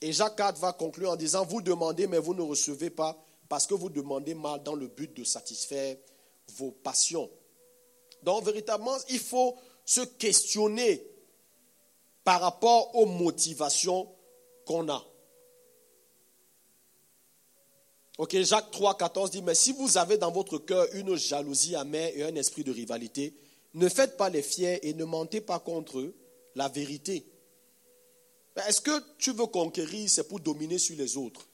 Et Jacques 4 va conclure en disant, vous demandez, mais vous ne recevez pas, parce que vous demandez mal dans le but de satisfaire vos passions. Donc, véritablement, il faut se questionner par rapport aux motivations qu'on a. Ok, Jacques 3, 14 dit, mais si vous avez dans votre cœur une jalousie amère et un esprit de rivalité, ne faites pas les fiers et ne mentez pas contre la vérité. Est-ce que tu veux conquérir, c'est pour dominer sur les autres?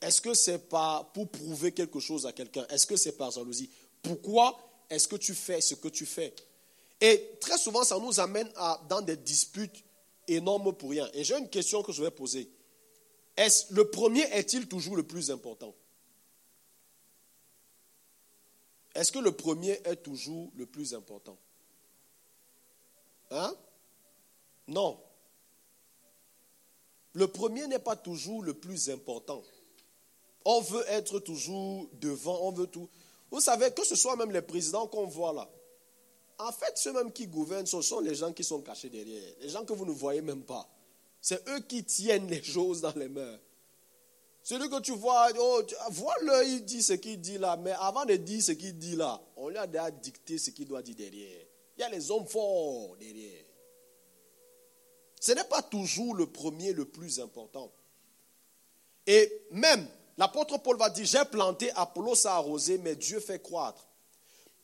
Est-ce que c'est pas pour prouver quelque chose à quelqu'un? Est-ce que c'est par jalousie? Pourquoi est-ce que tu fais ce que tu fais? Et très souvent, ça nous amène dans des disputes énormes pour rien. Et j'ai une question que je vais poser. Est-ce, le premier est-il toujours le plus important? Est-ce que le premier est toujours le plus important? Hein? Non. Le premier n'est pas toujours le plus important. On veut être toujours devant, on veut tout. Vous savez, que ce soit même les présidents qu'on voit là, en fait, ceux mêmes qui gouvernent, ce sont les gens qui sont cachés derrière, les gens que vous ne voyez même pas. C'est eux qui tiennent les choses dans les mains. Celui que tu vois, oh, vois-le, il dit ce qu'il dit là, mais avant de dire ce qu'il dit là, on lui a déjà dicté ce qu'il doit dire derrière. Il y a les hommes forts derrière. Ce n'est pas toujours le premier le plus important. Et même, l'apôtre Paul va dire, j'ai planté, Apollos a arrosé, mais Dieu fait croître.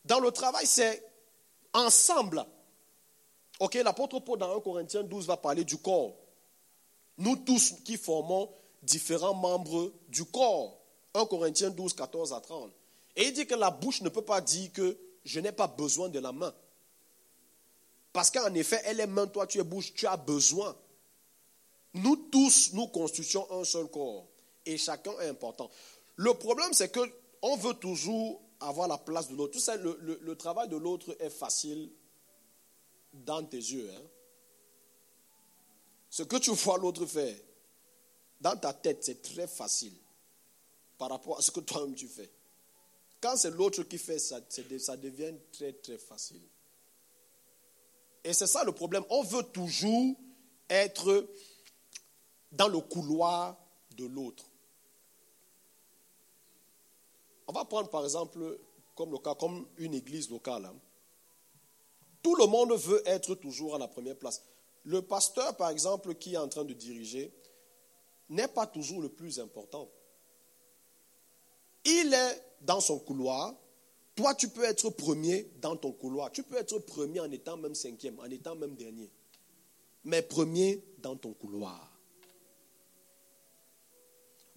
Dans le travail, c'est ensemble. Ok, l'apôtre Paul dans 1 Corinthiens 12 va parler du corps. Nous tous qui formons différents membres du corps. 1 Corinthiens 12, 14 à 30. Et il dit que la bouche ne peut pas dire que je n'ai pas besoin de la main. Parce qu'en effet, elle est main, toi tu es bouche, tu as besoin. Nous tous, nous constituons un seul corps. Et chacun est important. Le problème, c'est qu'on veut toujours avoir la place de l'autre. Tu sais, le, le, travail de l'autre est facile dans tes yeux. Hein. Ce que tu vois l'autre faire, dans ta tête, c'est très facile par rapport à ce que toi-même tu fais. Quand c'est l'autre qui fait ça, ça devient très très facile. Et c'est ça le problème. On veut toujours être dans le couloir de l'autre. On va prendre par exemple comme le cas, comme une église locale. Hein. Tout le monde veut être toujours à la première place. Le pasteur, par exemple, qui est en train de diriger, n'est pas toujours le plus important. Il est dans son couloir. Toi, tu peux être premier dans ton couloir. Tu peux être premier en étant même cinquième, en étant même dernier. Mais premier dans ton couloir.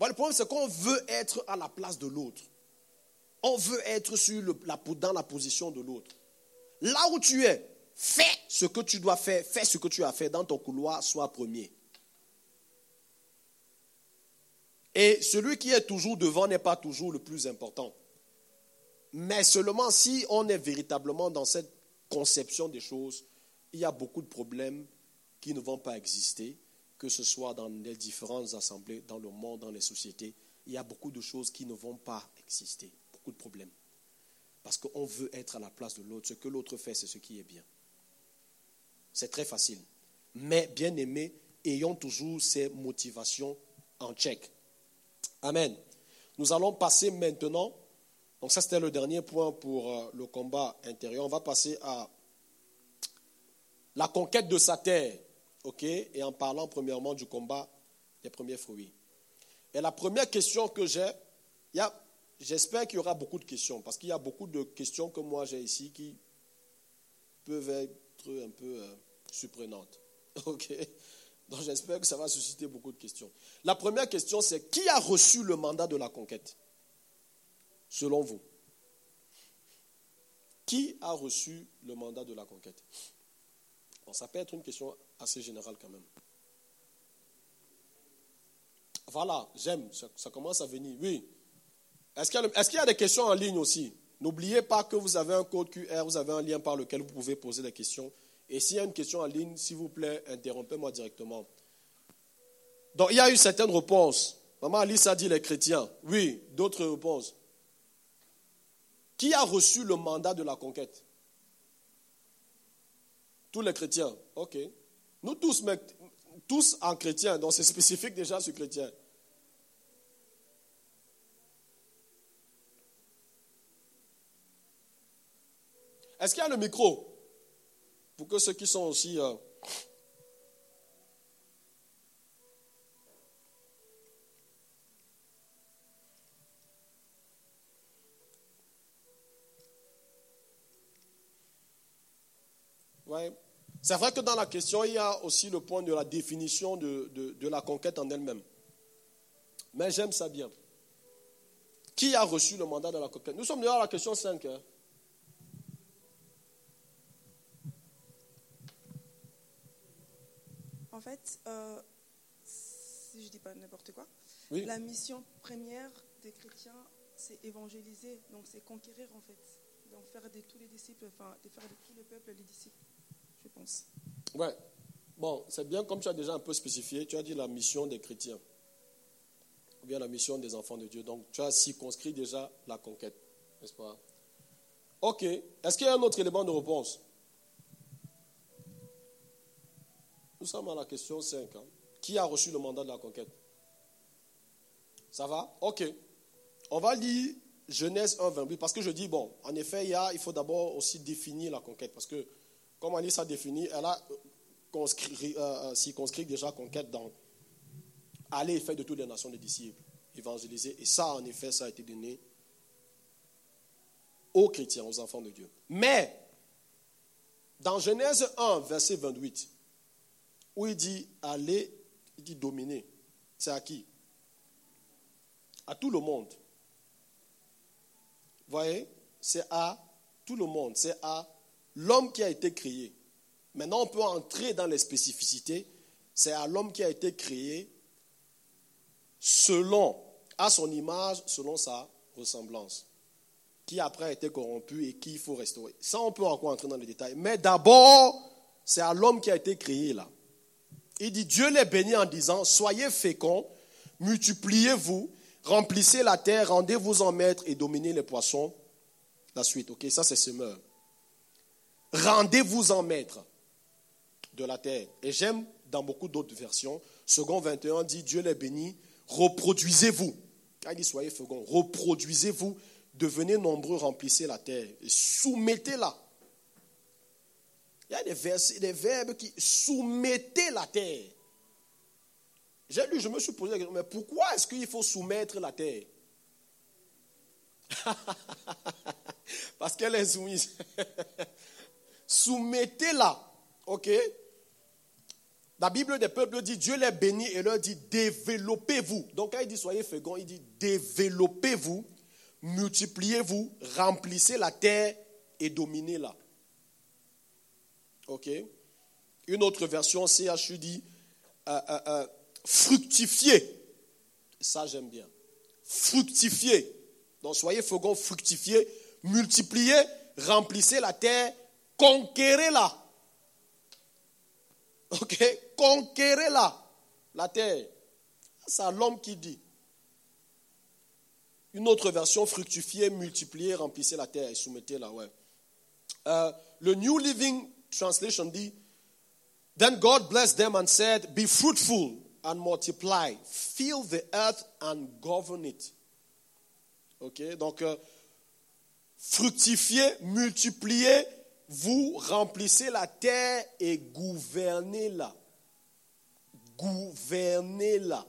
le problème, c'est qu'on veut être à la place de l'autre. On veut être sur la, dans la position de l'autre. Là où tu es, fais ce que tu dois faire, fais ce que tu as fait dans ton couloir, sois premier. Et celui qui est toujours devant n'est pas toujours le plus important. Mais seulement si on est véritablement dans cette conception des choses, il y a beaucoup de problèmes qui ne vont pas exister, que ce soit dans les différentes assemblées, dans le monde, dans les sociétés. Il y a beaucoup de choses qui ne vont pas exister, beaucoup de problèmes. Parce qu'on veut être à la place de l'autre. Ce que l'autre fait, c'est ce qui est bien. C'est très facile. Mais bien aimé, ayons toujours ces motivations en check. Amen. Nous allons passer maintenant, donc ça c'était le dernier point pour euh, le combat intérieur, on va passer à la conquête de sa terre, ok, et en parlant premièrement du combat des premiers fruits. Et la première question que j'ai, j'espère qu'il y aura beaucoup de questions, parce qu'il y a beaucoup de questions que moi j'ai ici qui peuvent être un peu euh, surprenantes. Donc j'espère que ça va susciter beaucoup de questions. La première question, c'est qui a reçu le mandat de la conquête? Selon vous. Qui a reçu le mandat de la conquête? Bon, Ça peut être une question assez générale quand même. Voilà, j'aime, ça, commence à venir. Oui. Est-ce qu'il y, a des questions en ligne aussi? N'oubliez pas que vous avez un code QR, vous avez un lien par lequel vous pouvez poser des questions. Et s'il y a une question en ligne, s'il vous plaît, interrompez-moi directement. Donc, il y a eu certaines réponses. Maman Alice a dit les chrétiens. Oui, d'autres réponses. Qui a reçu le mandat de la conquête? Tous les chrétiens. Ok. Nous tous, mais tous en chrétien, donc c'est spécifique déjà sur chrétien. Est-ce qu'il y a le micro pour que ceux qui sont aussi... Euh, C'est vrai que dans la question, il y a aussi le point de la définition de, de la conquête en elle-même. Mais j'aime ça bien. Qui a reçu le mandat de la conquête? Nous sommes déjà à la question 5. Hein. En fait, euh, si je ne dis pas n'importe quoi, la mission première des chrétiens, c'est évangéliser, donc c'est conquérir en fait, donc faire de tous les disciples, enfin de faire de tout le peuple les disciples, je. Ouais. Bon, c'est bien comme tu as déjà un peu spécifié, tu as dit la mission des chrétiens, ou bien la mission des enfants de Dieu. Donc tu as circonscrit déjà la conquête, n'est-ce pas? Ok. Est-ce qu'il y a un autre élément de réponse? Nous sommes à la question 5. Hein. Qui a reçu le mandat de la conquête? Ça va? Ok. On va lire Genèse 1, 28. Parce que je dis, bon, en effet, il, y a, il faut d'abord aussi définir la conquête. Parce que, comme Alice a défini, elle a euh, euh, euh déjà conquête dans aller et faire de toutes les nations des disciples, évangéliser. Et ça, en effet, ça a été donné aux chrétiens, aux enfants de Dieu. Mais, dans Genèse 1, verset 28, où il dit aller, il dit dominer. C'est à qui? À tout le monde. Vous voyez? C'est à tout le monde. C'est à l'homme qui a été créé. Maintenant, on peut entrer dans les spécificités. C'est à l'homme qui a été créé selon, à son image, selon sa ressemblance, qui après a été corrompu et qui il faut restaurer. Ça, on peut encore entrer dans les détails. Mais d'abord, c'est à l'homme qui a été créé là. Il dit, Dieu les bénit en disant, soyez féconds, multipliez-vous, remplissez la terre, rendez-vous en maître et dominez les poissons. La suite, ok, ça c'est semeur. Rendez-vous en maître de la terre. Et j'aime dans beaucoup d'autres versions, second 21 dit, Dieu les bénit, reproduisez-vous. il dit, soyez féconds, reproduisez-vous, devenez nombreux, remplissez la terre et soumettez-la. Il y a des, des verbes qui soumettaient la terre. J'ai lu, je me suis posé la question, mais pourquoi est-ce qu'il faut soumettre la terre? Parce qu'elle est soumise. Soumettez-la. OK? La Bible des peuples dit Dieu les bénit et leur dit développez-vous. Donc quand il dit soyez féconds, il dit développez-vous, multipliez-vous, remplissez la terre et dominez-la. OK? Une autre version, CHU dit euh, euh, euh, fructifier. Ça, j'aime bien. Fructifier. Donc, soyez faucons, fructifier, multiplier, remplissez la terre, conquérez-la. OK? Conquérez-la, la terre. C'est l'homme qui dit. Une autre version, fructifier, multiplier, remplissez la terre et soumettez-la. Ouais. le New Living translation dit, Then God blessed them and said, Be fruitful and multiply, fill the earth and govern it. Ok, donc euh, fructifiez, multipliez, vous remplissez la terre et gouvernez-la. Gouvernez-la.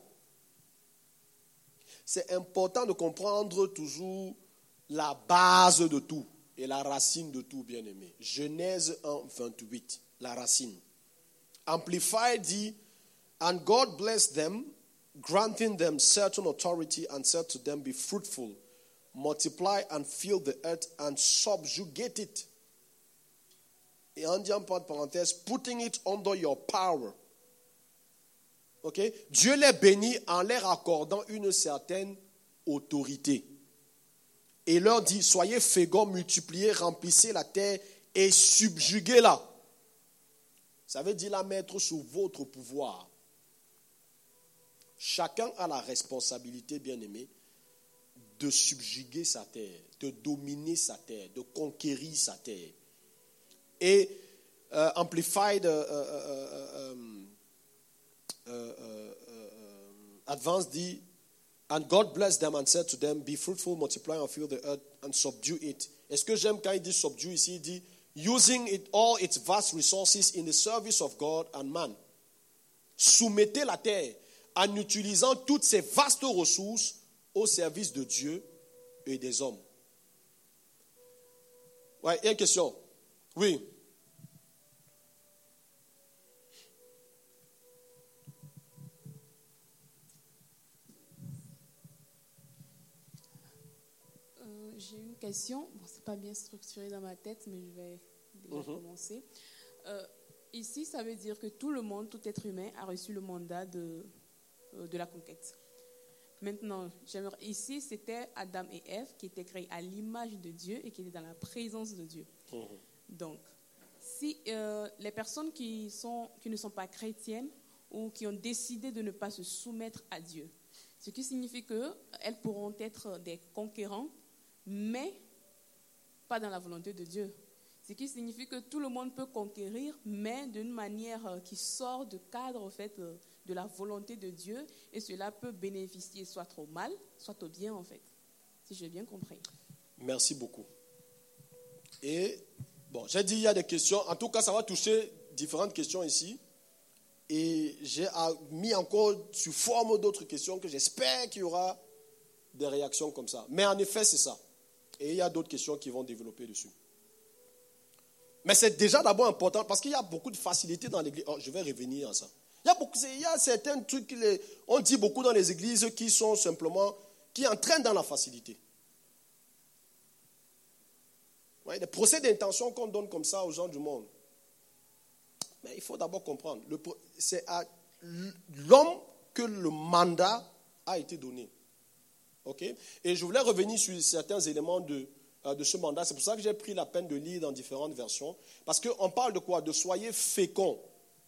C'est important de comprendre toujours la base de tout et la racine de tout, bien-aimé. Genèse 1, 28, la racine. Amplify dit And God blessed them, granting them certain authority, and said to them, Be fruitful, multiply and fill the earth, and subjugate it. Et en disant de parenthèse, putting it under your power. Ok? Dieu les bénit en leur accordant une certaine autorité. Et leur dit, soyez féconds, multipliez, remplissez la terre et subjuguez-la. Ça veut dire la mettre sous votre pouvoir. Chacun a la responsabilité, bien aimé, de subjuguer sa terre, de dominer sa terre, de conquérir sa terre. Et uh, Amplified uh, uh, Advance dit, And God blessed them and said to them, Be fruitful, multiply and fill the earth and subdue it. Est-ce que j'aime quand il dit subdue ici, il dit using it, all its vast resources in the service of God and man. Soumettez la terre en utilisant toutes ces vastes ressources au service de Dieu et des hommes. Ouais, il y a une question. Oui. Euh, j'ai une question. Bon, c'est pas bien structuré dans ma tête, mais je vais déjà mhm. commencer. Euh, ici, ça veut dire que tout le monde, tout être humain, a reçu le mandat de, euh, de la conquête. Maintenant, ici, c'était Adam et Ève qui étaient créés à l'image de Dieu et qui étaient dans la présence de Dieu. Mhm. Donc, si euh, les personnes qui, ne sont pas chrétiennes ou qui ont décidé de ne pas se soumettre à Dieu, ce qui signifie qu'elles pourront être des conquérants, mais pas dans la volonté de Dieu. Ce qui signifie que tout le monde peut conquérir, mais d'une manière euh, qui sort du cadre fait, euh, de la volonté de Dieu, et cela peut bénéficier soit au mal, soit au bien en fait, si j'ai bien compris. Merci beaucoup. Et bon, j'ai dit il y a des questions. En tout cas, ça va toucher différentes questions ici. Et j'ai mis encore sous forme d'autres questions que j'espère qu'il y aura des réactions comme ça. Mais en effet, c'est ça. Et il y a d'autres questions qui vont développer dessus. Mais c'est déjà d'abord important parce qu'il y a beaucoup de facilité dans l'église. Oh, je vais revenir à ça. Il y a, certains trucs, on dit beaucoup dans les églises qui sont simplement, qui entraînent dans la facilité. Ouais, des procès d'intention qu'on donne comme ça aux gens du monde. Mais il faut d'abord comprendre, c'est à l'homme que le mandat a été donné. Et je voulais revenir sur certains éléments de, euh, de ce mandat. C'est pour ça que j'ai pris la peine de lire dans différentes versions. Parce qu'on parle de quoi? De soyez féconds.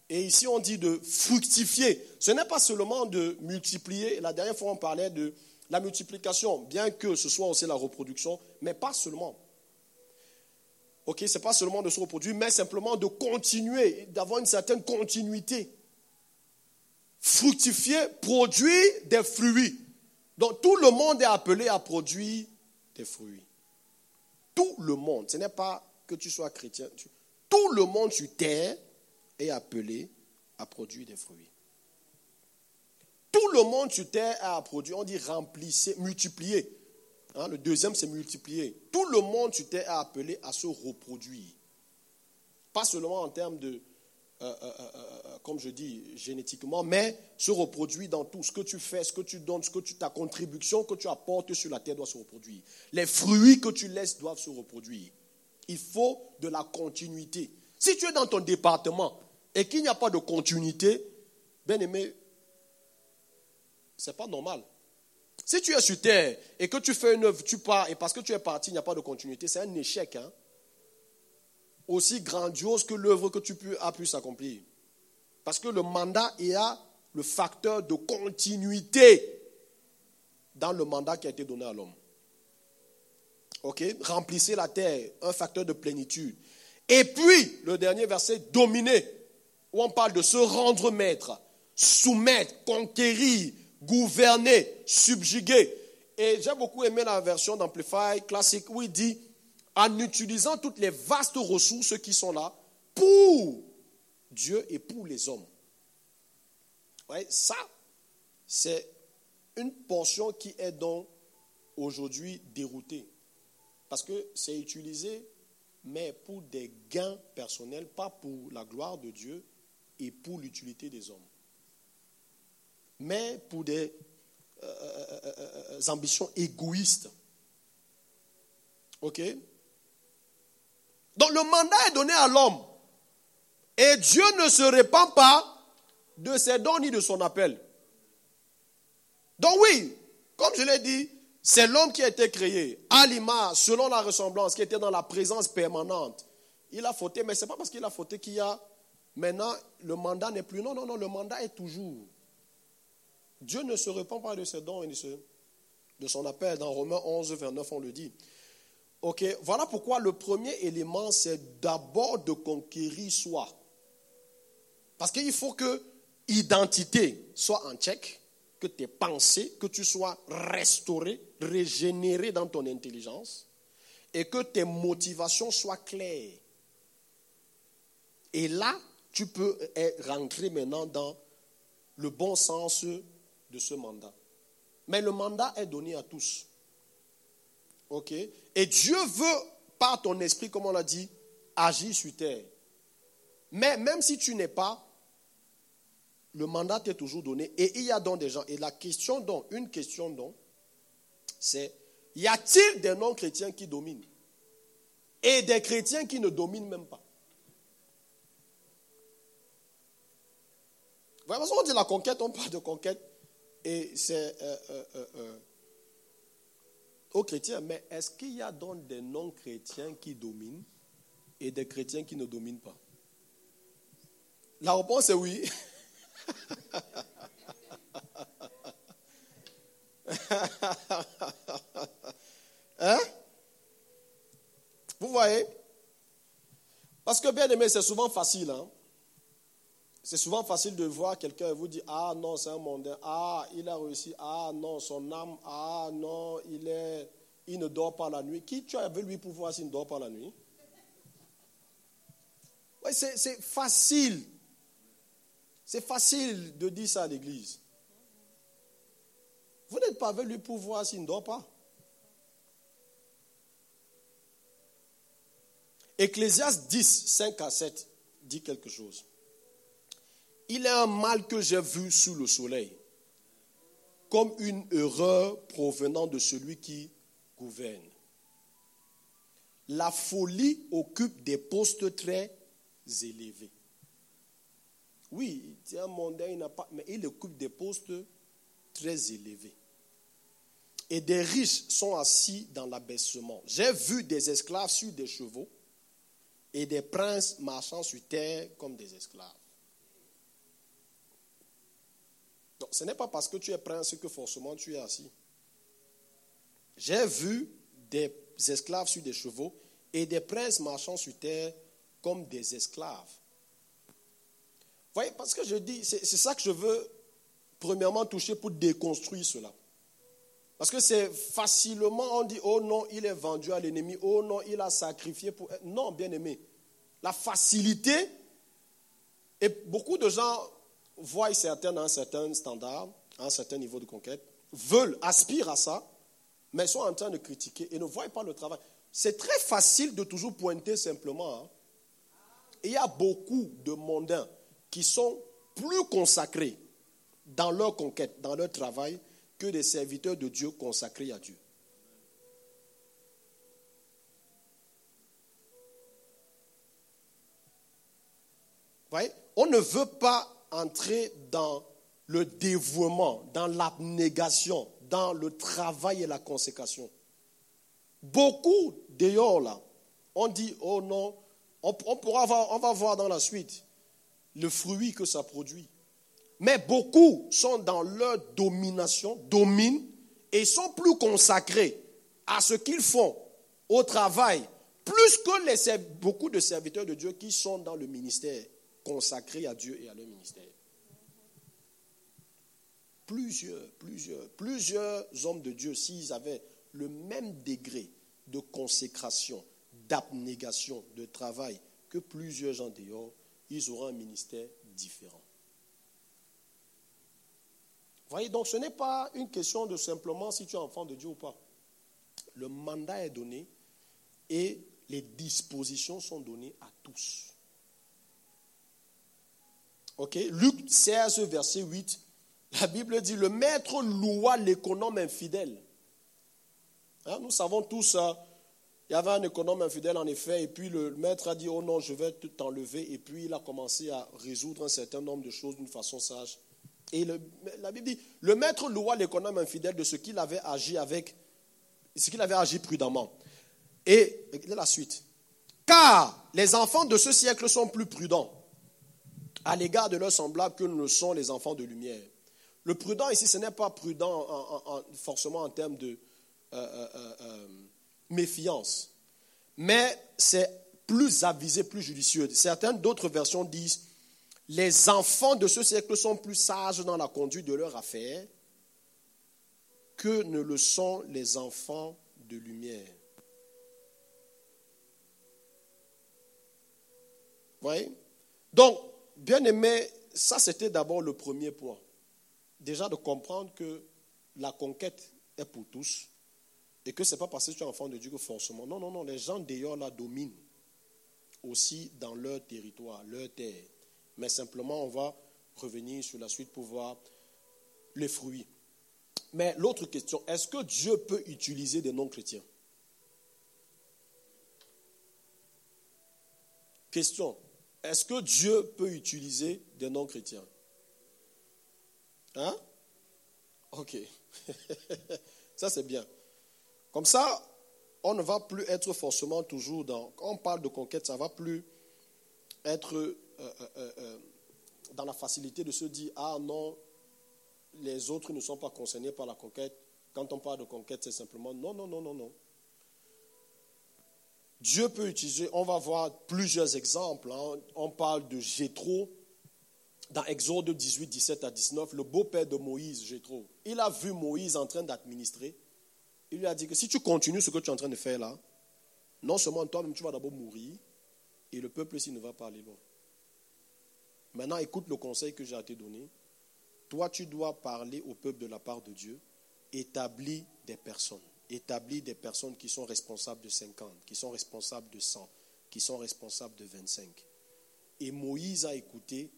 Et ici, on dit de fructifier. Ce n'est pas seulement de multiplier. La dernière fois, on parlait de la multiplication, bien que ce soit aussi la reproduction, mais pas seulement. Ok, ce n'est pas seulement de se reproduire, mais simplement de continuer, d'avoir une certaine continuité. Fructifier, produire des fruits. Donc tout le monde est appelé à produire des fruits. Tout le monde, ce n'est pas que tu sois chrétien, tout le monde sur terre est appelé à produire des fruits. Tout le monde sur terre a à produire, on dit remplissez, multiplier. Hein, le deuxième, c'est multiplier. Tout le monde sur terre est appelé à se reproduire. Pas seulement en termes de, euh, euh, euh, comme je dis, génétiquement, mais se reproduire dans tout. Ce que tu fais, ce que tu donnes, ce que tu, ta contribution que tu apportes sur la terre doit se reproduire. Les fruits que tu laisses doivent se reproduire. Il faut de la continuité. Si tu es dans ton département et qu'il n'y a pas de continuité, bien aimé, ce n'est pas normal. Si tu es sur terre et que tu fais une œuvre, tu pars, et parce que tu es parti, il n'y a pas de continuité, c'est un échec. Hein? Aussi grandiose que l'œuvre que tu as pu s'accomplir. Parce que le mandat est à le facteur de continuité dans le mandat qui a été donné à l'homme. Ok? Remplissez la terre, un facteur de plénitude. Et puis, le dernier verset, dominer, où on parle de se rendre maître, soumettre, conquérir, gouverner, subjuguer. Et j'ai beaucoup aimé la version d'Amplify classique où il dit, en utilisant toutes les vastes ressources qui sont là pour Dieu et pour les hommes. Ouais, ça, c'est une portion qui est donc aujourd'hui déroutée. Parce que c'est utilisé, mais pour des gains personnels, pas pour la gloire de Dieu et pour l'utilité des hommes. Mais pour des euh, ambitions égoïstes. OK? Donc le mandat est donné à l'homme. Et Dieu ne se répand pas de ses dons ni de son appel. Donc oui, comme je l'ai dit, c'est l'homme qui a été créé à selon la ressemblance, qui était dans la présence permanente. Il a fauté, mais ce n'est pas parce qu'il a fauté qu'il y a maintenant le mandat n'est plus. Non, non, non, le mandat est toujours. Dieu ne se répand pas de ses dons et de son appel. Dans Romains 11, 29, on le dit. Ok, voilà pourquoi le premier élément, c'est d'abord de conquérir soi. Parce qu'il faut que identité soit en check, que tes pensées, que tu sois restauré, régénéré dans ton intelligence, et que tes motivations soient claires. Et là, tu peux rentrer maintenant dans le bon sens de ce mandat. Mais le mandat est donné à tous. OK? Et Dieu veut, par ton esprit, comme on l'a dit, agir sur terre. Mais même si tu n'es pas, le mandat t'est toujours donné. Et il y a donc des gens. Et la question donc, une question donc, c'est y a-t-il des non-chrétiens qui dominent? Et des chrétiens qui ne dominent même pas Vraiment, on dit la conquête, on parle de conquête. Et c'est euh, euh, euh, aux chrétiens. Mais est-ce qu'il y a donc des non-chrétiens qui dominent et des chrétiens qui ne dominent pas? La réponse est oui. hein? Vous voyez? Parce que bien aimé, c'est souvent facile. Hein? C'est souvent facile de voir quelqu'un vous dire Ah non, c'est un mondain. Ah, il a réussi. Ah non, son âme. Ah non, il, est, il ne dort pas la nuit. Qui tu avais lui pour voir s'il ne dort pas la nuit? Oui, c'est facile. C'est facile de dire ça à l'église. Vous n'êtes pas avec lui pour voir s'il ne dort pas? Ecclésias 10, 5 à 7 dit quelque chose. Il est un mal que j'ai vu sous le soleil, comme une erreur provenant de celui qui gouverne. La folie occupe des postes très élevés. Oui, c'est un mondain, il n'a pas, mais il occupe des postes très élevés. Et des riches sont assis dans l'abaissement. J'ai vu des esclaves sur des chevaux et des princes marchant sur terre comme des esclaves. Ce n'est pas parce que tu es prince que forcément tu es assis. J'ai vu des esclaves sur des chevaux et des princes marchant sur terre comme des esclaves. Vous voyez, parce que je dis, c'est ça que je veux premièrement toucher pour déconstruire cela. Parce que c'est facilement, on dit, oh non, il est vendu à l'ennemi, oh non, il a sacrifié pour... Non, bien aimé. La facilité, et beaucoup de gens voient certains un certain standard, un certain niveau de conquête, veulent, aspirent à ça, mais sont en train de critiquer et ne voient pas le travail. C'est très facile de toujours pointer simplement. Hein. il y a beaucoup de mondains qui sont plus consacrés dans leur conquête, dans leur travail, que des serviteurs de Dieu consacrés à Dieu. Voyez, on ne veut pas entrer dans le dévouement, dans l'abnégation, dans le travail et la consécration. Beaucoup d'ailleurs là, on dit, oh non, on, pourra voir, on va voir dans la suite le fruit que ça produit. Mais beaucoup sont dans leur domination, dominent et sont plus consacrés à ce qu'ils font au travail, plus que beaucoup de serviteurs de Dieu qui sont dans le ministère, consacrés à Dieu et à leur ministère. Plusieurs, plusieurs, plusieurs hommes de Dieu, s'ils avaient le même degré de consécration, d'abnégation, de travail que plusieurs gens dehors, ils auront un ministère différent. Voyez, donc ce n'est pas une question de simplement si tu es enfant de Dieu ou pas. Le mandat est donné et les dispositions sont données à tous. Ok? Luc 16, verset 8 La Bible dit, le maître loua l'économe infidèle. Hein, nous savons tous, euh, il y avait un économe infidèle en effet, et puis le maître a dit, oh non, je vais t'enlever, et puis il a commencé à résoudre un certain nombre de choses d'une façon sage. Et la Bible dit, le maître loua l'économe infidèle de ce qu'il avait agi avec, ce qu'il avait agi prudemment. Et la suite. Car les enfants de ce siècle sont plus prudents à l'égard de leurs semblables que ne le sont les enfants de lumière. Le prudent ici, ce n'est pas prudent forcément en termes de euh, euh, euh, méfiance, mais c'est plus avisé, plus judicieux. Certaines d'autres versions disent les enfants de ce siècle sont plus sages dans la conduite de leur affaire que ne le sont les enfants de lumière. Vous voyez? Donc, bien aimé, ça c'était d'abord le premier point. Déjà de comprendre que la conquête est pour tous et que ce n'est pas parce que tu es enfant de Dieu que forcément. Non, non, non, les gens d'ailleurs la dominent aussi dans leur territoire, leur terre. Mais simplement, on va revenir sur la suite pour voir les fruits. Mais l'autre question, est-ce que Dieu peut utiliser des non-chrétiens? Question, est-ce que Dieu peut utiliser des non-chrétiens? Hein? Ok. ça, c'est bien. Comme ça, on ne va plus être forcément toujours dans. Quand on parle de conquête, ça ne va plus être euh, euh, euh, dans la facilité de se dire Ah non, les autres ne sont pas concernés par la conquête. Quand on parle de conquête, c'est simplement non, non, non, non, non. Dieu peut utiliser, on va voir plusieurs exemples. Hein. On parle de Jétro dans Exode 18, 17 à 19, le beau-père de Moïse, Jétro. Il a vu Moïse en train d'administrer. Il lui a dit que si tu continues ce que tu es en train de faire là, non seulement toi-même tu vas d'abord mourir, et le peuple ici ne va pas aller loin. Maintenant, écoute le conseil que j'ai à te donner. Toi, tu dois parler au peuple de la part de Dieu, établis des personnes, établis des personnes qui sont responsables de 50, qui sont responsables de 100, qui sont responsables de 25. Et Moïse a écouté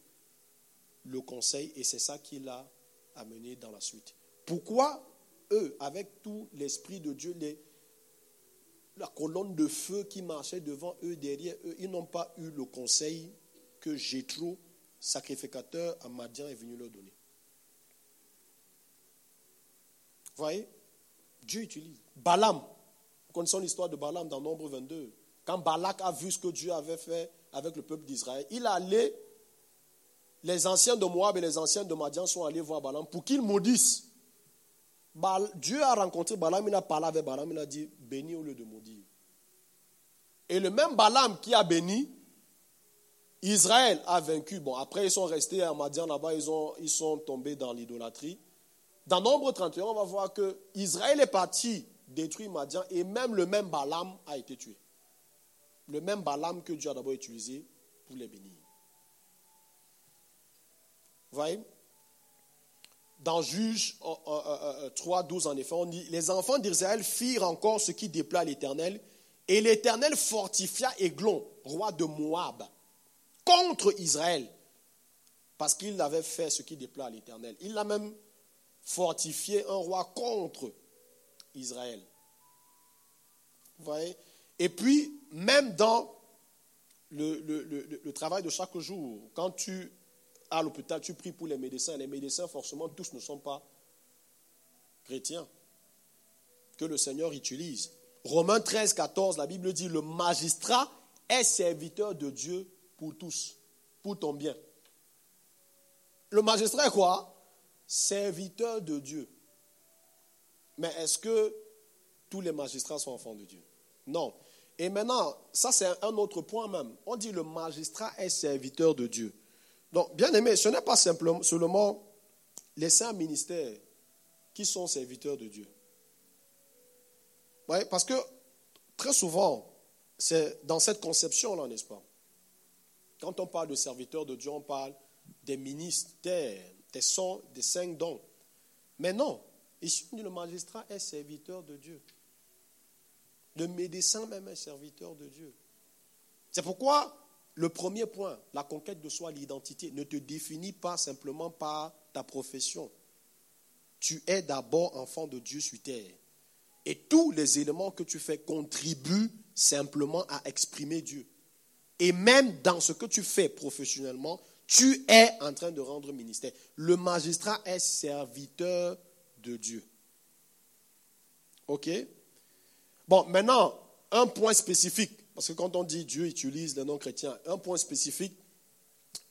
le conseil et c'est ça qui l'a amené dans la suite. Pourquoi eux, avec tout l'Esprit de Dieu, la colonne de feu qui marchait devant eux, derrière eux, ils n'ont pas eu le conseil que Jétro, sacrificateur à Madian, est venu leur donner. Vous voyez? Dieu utilise. Balaam, nous connaissons l'histoire de Balaam dans Nombre 22. Quand Balak a vu ce que Dieu avait fait avec le peuple d'Israël, il allait les anciens de Moab et les anciens de Madian sont allés voir Balaam pour qu'ils maudissent. Dieu a rencontré Balaam, il a parlé avec Balaam, il a dit bénis au lieu de maudire. Et le même Balaam qui a béni, Israël a vaincu. Bon, après ils sont restés à Madian là-bas, ils, ils sont tombés dans l'idolâtrie. Dans Nombre 31, on va voir que Israël est parti détruire Madian et même le même Balaam a été tué. Le même Balaam que Dieu a d'abord utilisé pour les bénir voyez? Dans Juge 3, 12, en effet, on dit Les enfants d'Israël firent encore ce qui déplaît à l'Éternel, et l'Éternel fortifia Églon, roi de Moab, contre Israël, parce qu'il avait fait ce qui déplaît à l'Éternel. Il a même fortifié un roi contre Israël. Vous voyez? Et puis, même dans le, le, travail de chaque jour, quand tu à l'hôpital, tu pries pour les médecins. Les médecins, forcément, tous ne sont pas chrétiens que le Seigneur utilise. Romains 13, 14, la Bible dit, le magistrat est serviteur de Dieu pour tous, pour ton bien. Le magistrat est quoi? Serviteur de Dieu. Mais est-ce que tous les magistrats sont enfants de Dieu? Non. Et maintenant, ça c'est un autre point même. On dit le magistrat est serviteur de Dieu. Donc, bien aimé, ce n'est pas simplement seulement les saints ministères qui sont serviteurs de Dieu. parce que très souvent, c'est dans cette conception-là, n'est-ce pas? Quand on parle de serviteurs de Dieu, on parle des ministères, des, sons, des cinq dons. Mais non, le magistrat est serviteur de Dieu. Le médecin même est serviteur de Dieu. C'est pourquoi le premier point, la conquête de soi, l'identité, ne te définit pas simplement par ta profession, tu es d'abord enfant de Dieu sur terre. Et tous les éléments que tu fais contribuent simplement à exprimer Dieu. Et même dans ce que tu fais professionnellement, tu es en train de rendre ministère. Le magistrat est serviteur de Dieu. OK? Bon, maintenant, un point spécifique, parce que quand on dit Dieu utilise les non-chrétiens, un point spécifique,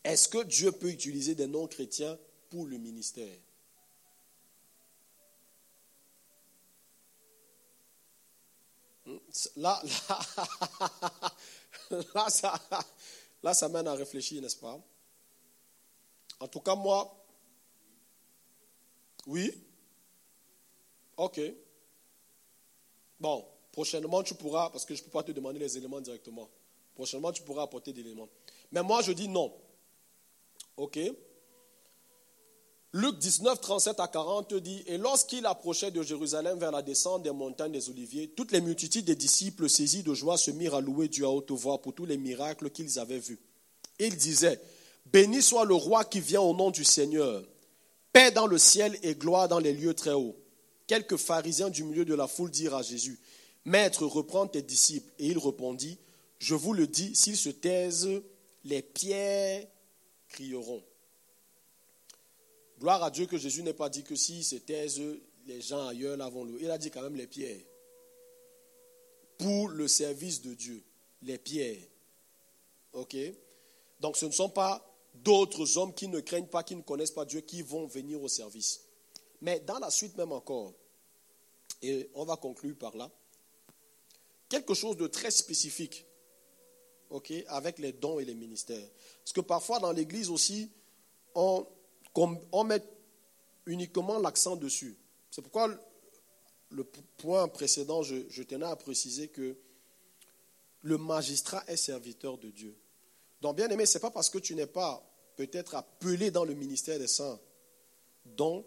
est-ce que Dieu peut utiliser des non-chrétiens pour le ministère? Là, là, ça, là, ça mène à réfléchir, n'est-ce pas? En tout cas, moi, oui. Ok. Bon, prochainement, tu pourras, parce que je ne peux pas te demander les éléments directement. Prochainement, tu pourras apporter des éléments. Mais moi, je dis non. Ok Luc 19, 37 à 40 dit Et lorsqu'il approchait de Jérusalem vers la descente des montagnes des Oliviers, toutes les multitudes des disciples saisis de joie se mirent à louer Dieu à haute voix pour tous les miracles qu'ils avaient vus. Ils disaient Béni soit le roi qui vient au nom du Seigneur, paix dans le ciel et gloire dans les lieux très hauts. Quelques pharisiens du milieu de la foule dirent à Jésus Maître, reprends tes disciples. Et il répondit Je vous le dis, s'ils se taisent, les pierres crieront. Gloire à Dieu que Jésus n'ait pas dit que si se taisent, les gens ailleurs l'avons Il a dit quand même les pierres. Pour le service de Dieu, les pierres. Ok? Donc ce ne sont pas d'autres hommes qui ne craignent pas, qui ne connaissent pas Dieu, qui vont venir au service. Mais dans la suite même encore, et on va conclure par là, quelque chose de très spécifique, ok, avec les dons et les ministères. Parce que parfois dans l'Église aussi, on on met uniquement l'accent dessus. C'est pourquoi le point précédent, je, tenais à préciser que le magistrat est serviteur de Dieu. Donc, bien aimé, ce n'est pas parce que tu n'es pas peut-être appelé dans le ministère des saints, donc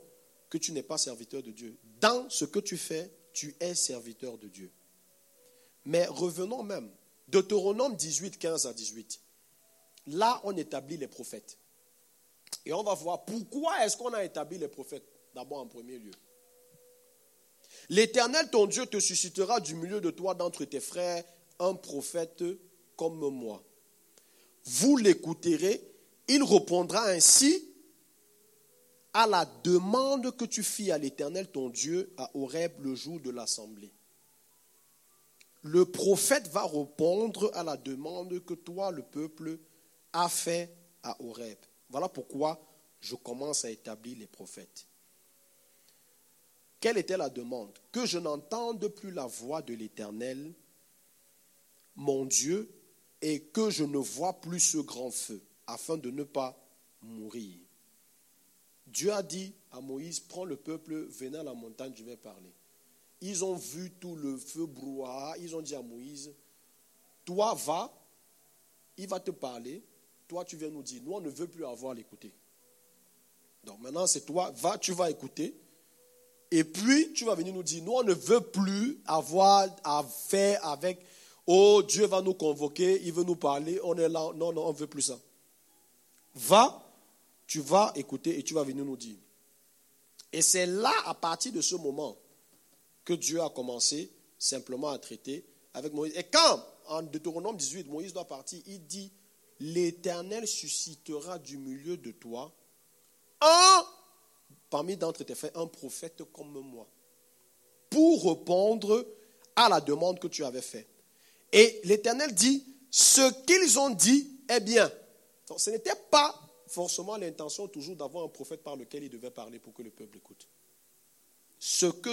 que tu n'es pas serviteur de Dieu. Dans ce que tu fais, tu es serviteur de Dieu. Mais revenons même. Deutéronome 18, 15 à 18. Là, on établit les prophètes. Et on va voir pourquoi est-ce qu'on a établi les prophètes, d'abord en premier lieu. L'Éternel, ton Dieu, te suscitera du milieu de toi, d'entre tes frères, un prophète comme moi. Vous l'écouterez, il répondra ainsi à la demande que tu fis à l'Éternel, ton Dieu, à Horeb le jour de l'assemblée. Le prophète va répondre à la demande que toi, le peuple, a fait à Horeb. Voilà pourquoi je commence à établir les prophètes. Quelle était la demande? Que je n'entende plus la voix de l'Éternel, mon Dieu, et que je ne vois plus ce grand feu, afin de ne pas mourir. Dieu a dit à Moïse, prends le peuple, venez à la montagne, je vais parler. Ils ont vu tout le feu brouhaha, ils ont dit à Moïse, toi va, il va te parler, toi, tu viens nous dire, nous, on ne veut plus avoir l'écouter. Donc maintenant, c'est toi, va, tu vas écouter. Et puis, tu vas venir nous dire, nous, on ne veut plus avoir à faire avec, oh, Dieu va nous convoquer, il veut nous parler, on est là. Non, non, on ne veut plus ça. Va, tu vas écouter et tu vas venir nous dire. Et c'est là, à partir de ce moment, que Dieu a commencé simplement à traiter avec Moïse. Et quand, en Deutéronome 18, Moïse doit partir, il dit, l'Éternel suscitera du milieu de toi un, parmi d'entre tes frères, un prophète comme moi, pour répondre à la demande que tu avais faite. Et l'Éternel dit, ce qu'ils ont dit est bien. Ce n'était pas forcément l'intention toujours d'avoir un prophète par lequel il devait parler pour que le peuple écoute. Ce que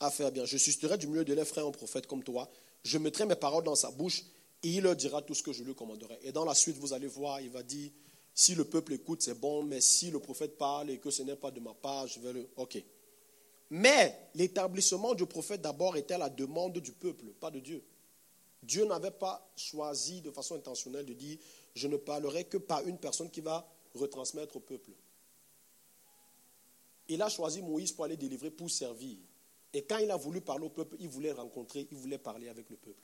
a fait bien, je susciterai du milieu de leurs un prophète comme toi, je mettrai mes paroles dans sa bouche et il leur dira tout ce que je lui commanderai. Et dans la suite, vous allez voir, il va dire, si le peuple écoute, c'est bon, mais si le prophète parle et que ce n'est pas de ma part, je vais le... OK. Mais l'établissement du prophète d'abord était à la demande du peuple, pas de Dieu. Dieu n'avait pas choisi de façon intentionnelle de dire, je ne parlerai que par une personne qui va retransmettre au peuple. Il a choisi Moïse pour aller délivrer, pour servir. Et quand il a voulu parler au peuple, il voulait rencontrer, il voulait parler avec le peuple.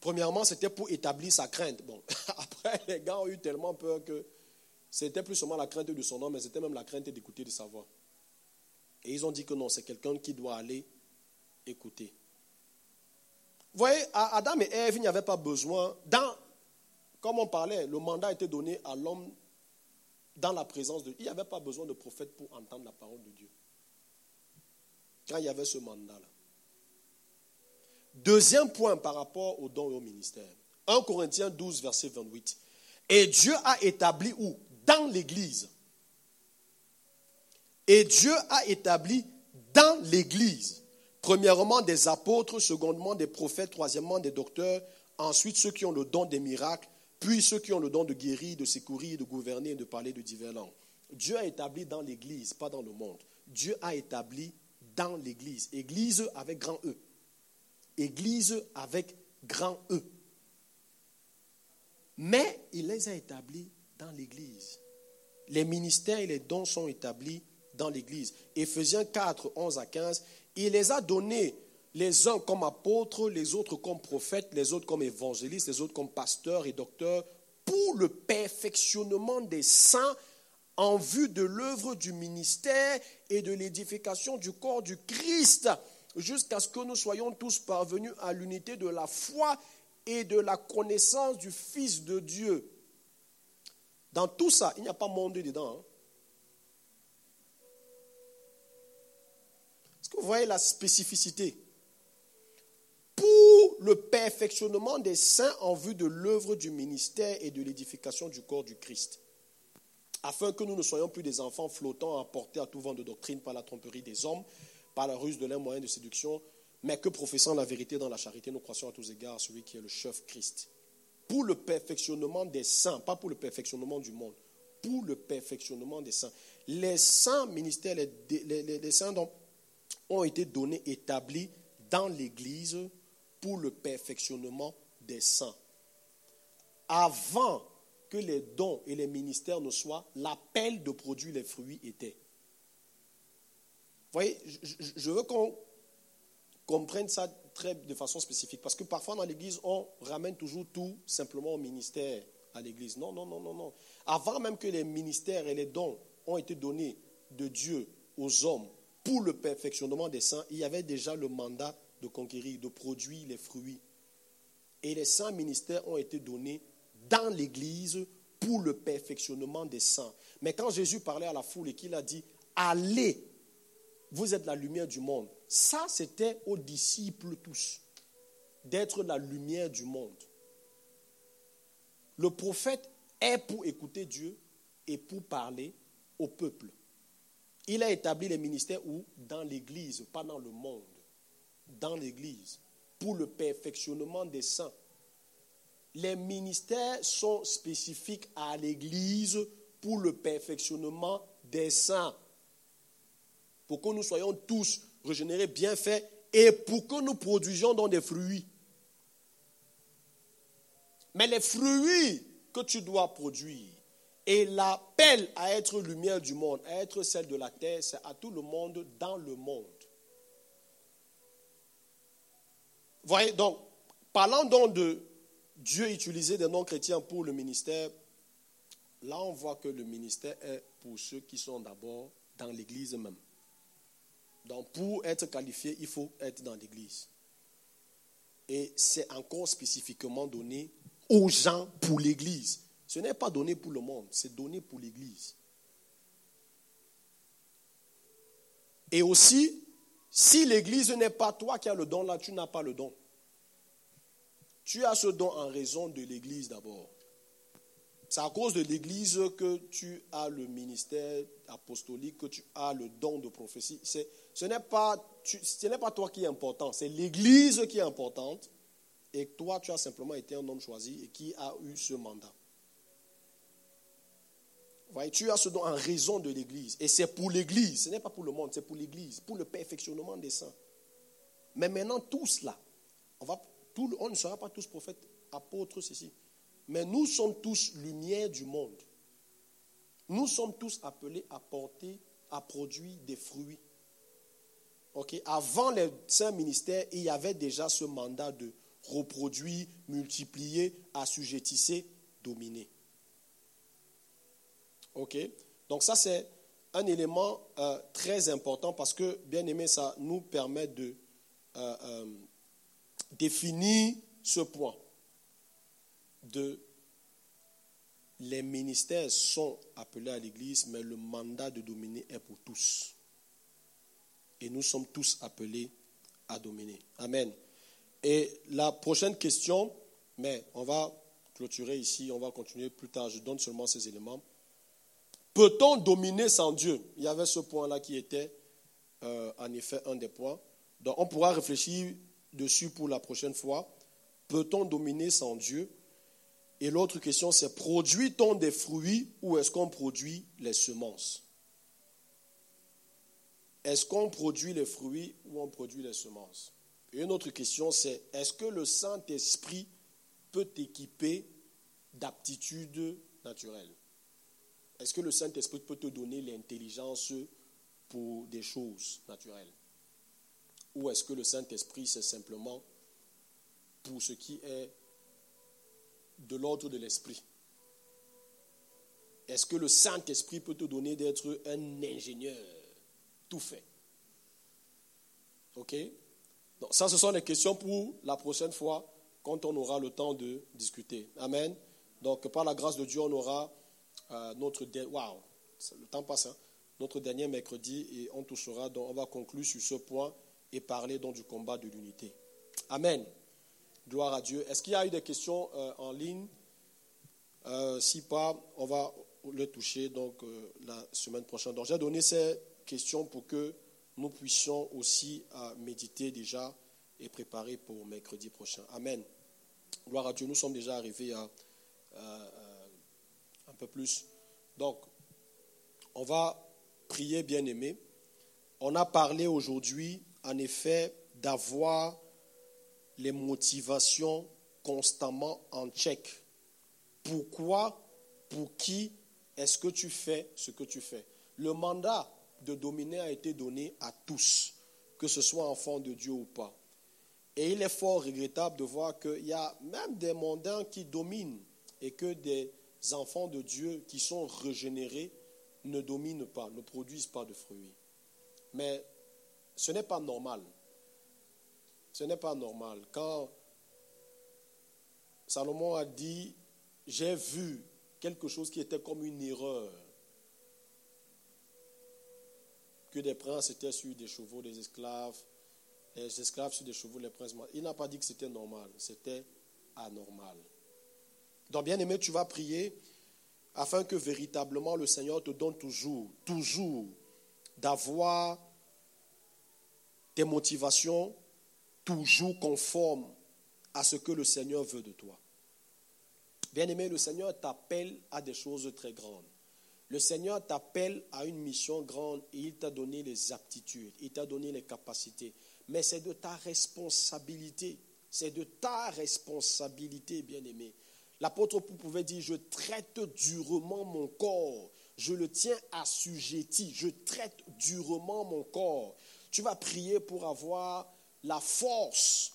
Premièrement, c'était pour établir sa crainte. Bon, après, les gars ont eu tellement peur que C'était plus seulement la crainte de son nom, mais c'était même la crainte d'écouter de sa voix. Et ils ont dit que non, c'est quelqu'un qui doit aller écouter. Vous voyez, Adam et Ève, il n'y avait pas besoin, dans, comme on parlait, le mandat été donné à l'homme dans la présence de Dieu. Il n'y avait pas besoin de prophète pour entendre la parole de Dieu. Quand il y avait ce mandat-là. Deuxième point par rapport au don et au ministère. 1 Corinthiens 12, verset 28. Et Dieu a établi où? Dans l'Église. Et Dieu a établi dans l'Église, premièrement des apôtres, secondement des prophètes, troisièmement des docteurs, ensuite ceux qui ont le don des miracles, puis ceux qui ont le don de guérir, de secourir, de gouverner de parler de divers langues. Dieu a établi dans l'Église, pas dans le monde. Dieu a établi dans l'Église. Église avec grand E. Église avec grand E. Mais il les a établis dans l'Église. Les ministères et les dons sont établis dans l'Église. Éphésiens 4, 11 à 15, il les a donnés les uns comme apôtres, les autres comme prophètes, les autres comme évangélistes, les autres comme pasteurs et docteurs, pour le perfectionnement des saints en vue de l'œuvre du ministère et de l'édification du corps du Christ, jusqu'à ce que nous soyons tous parvenus à l'unité de la foi et de la connaissance du Fils de Dieu. Dans tout ça, il n'y a pas monde dedans. Hein. Vous voyez la spécificité Pour le perfectionnement des saints en vue de l'œuvre du ministère et de l'édification du corps du Christ, afin que nous ne soyons plus des enfants flottants emportés à tout vent de doctrine par la tromperie des hommes, par la ruse de l'un moyen de séduction, mais que professant la vérité dans la charité, nous croissons à tous égards celui qui est le chef Christ. Pour le perfectionnement des saints, pas pour le perfectionnement du monde, pour le perfectionnement des saints. Les saints ministères, les, saints ont été donnés, établis dans l'Église pour le perfectionnement des saints. Avant que les dons et les ministères ne soient, l'appel de produire les fruits était. Vous voyez, je veux qu'on comprennent ça très, de façon spécifique. Parce que parfois dans l'Église, on ramène toujours tout simplement au ministère à l'Église. Non, non, non, non, non. Avant même que les ministères et les dons ont été donnés de Dieu aux hommes pour le perfectionnement des saints, il y avait déjà le mandat de conquérir, de produire les fruits. Et les saints ministères ont été donnés dans l'Église pour le perfectionnement des saints. Mais quand Jésus parlait à la foule et qu'il a dit, allez, vous êtes la lumière du monde, ça, c'était aux disciples tous, d'être la lumière du monde. Le prophète est pour écouter Dieu et pour parler au peuple. Il a établi les ministères où Dans l'Église, pas dans le monde. Dans l'Église, pour le perfectionnement des saints. Les ministères sont spécifiques à l'Église pour le perfectionnement des saints. Pour que nous soyons tous régénérer, bien fait, et pour que nous produisions dans des fruits. Mais les fruits que tu dois produire et l'appel à être lumière du monde, à être celle de la terre, c'est à tout le monde dans le monde. Voyez, donc, parlant donc de Dieu utiliser des non-chrétiens pour le ministère, là on voit que le ministère est pour ceux qui sont d'abord dans l'Église même. Donc pour être qualifié, il faut être dans l'église. Et c'est encore spécifiquement donné aux gens pour l'église. Ce n'est pas donné pour le monde, c'est donné pour l'église. Et aussi, si l'église n'est pas toi qui as le don, là, tu n'as pas le don. Tu as ce don en raison de l'église d'abord. C'est à cause de l'Église que tu as le ministère apostolique, que tu as le don de prophétie. Ce n'est pas, pas toi qui est important, c'est l'Église qui est importante. Et toi, tu as simplement été un homme choisi et qui a eu ce mandat. Tu as ce don en raison de l'Église. Et c'est pour l'Église, ce n'est pas pour le monde, c'est pour l'Église, pour le perfectionnement des saints. Mais maintenant, tous là, on, tout, ne sera pas tous prophètes, apôtres, ceci. Mais nous sommes tous lumière du monde. Nous sommes tous appelés à porter, à produire des fruits. Avant les saints ministères, il y avait déjà ce mandat de reproduire, multiplier, assujettisser, dominer. OK Donc ça, c'est un élément euh, très important parce que, bien aimé, ça nous permet de euh, euh, définir ce point de les ministères sont appelés à l'Église, mais le mandat de dominer est pour tous. Et nous sommes tous appelés à dominer. Amen. Et la prochaine question, mais on va clôturer ici, on va continuer plus tard, je donne seulement ces éléments. Peut-on dominer sans Dieu? Il y avait ce point-là qui était euh, en effet un des points. Donc on pourra réfléchir dessus pour la prochaine fois. Peut-on dominer sans Dieu? Et l'autre question, c'est produit-on des fruits ou est-ce qu'on produit les semences? Est-ce qu'on produit les fruits ou on produit les semences? Et une autre question, c'est est-ce que le Saint-Esprit peut équiper d'aptitudes naturelles? Est-ce que le Saint-Esprit peut te donner l'intelligence pour des choses naturelles? Ou est-ce que le Saint-Esprit, c'est simplement pour ce qui est de l'ordre de l'esprit? Est-ce que le Saint-Esprit peut te donner d'être un ingénieur tout fait? Ok? Donc, Ça, ce sont les questions pour la prochaine fois, quand on aura le temps de discuter. Amen. Donc, par la grâce de Dieu, on aura notre wow, le temps passe. Hein. Notre dernier mercredi et on touchera, donc on va conclure sur ce point et parler donc du combat de l'unité. Amen. Gloire à Dieu. Est-ce qu'il y a eu des questions euh, en ligne? Euh, Si pas, on va le toucher donc euh, la semaine prochaine. Donc j'ai donné ces questions pour que nous puissions aussi méditer déjà et préparer pour mercredi prochain. Amen. Gloire à Dieu. Nous sommes déjà arrivés à plus. Donc, on va prier, bien aimé. On a parlé aujourd'hui, en effet, d'avoir les motivations constamment en check. Pourquoi, pour qui est-ce que tu fais ce que tu fais? Le mandat de dominer a été donné à tous, que ce soit enfant de Dieu ou pas. Et il est fort regrettable de voir qu'il y a même des mondains qui dominent et que des enfants de Dieu qui sont régénérés ne dominent pas, ne produisent pas de fruits. Mais ce n'est pas normal. Ce n'est pas normal. Quand Salomon a dit, j'ai vu quelque chose qui était comme une erreur, que des princes étaient sur des chevaux, des esclaves, les esclaves sur des chevaux, les princes. Il n'a pas dit que c'était normal, c'était anormal. Donc, bien aimé, tu vas prier afin que véritablement le Seigneur te donne toujours, toujours d'avoir tes motivations toujours conformes à ce que le Seigneur veut de toi. Bien aimé, le Seigneur t'appelle à des choses très grandes. Le Seigneur t'appelle à une mission grande et il t'a donné les aptitudes, il t'a donné les capacités. Mais c'est de ta responsabilité, c'est de ta responsabilité, bien aimé, L'apôtre pouvait dire, je traite durement mon corps, je le tiens assujetti, je traite durement mon corps. Tu vas prier pour avoir la force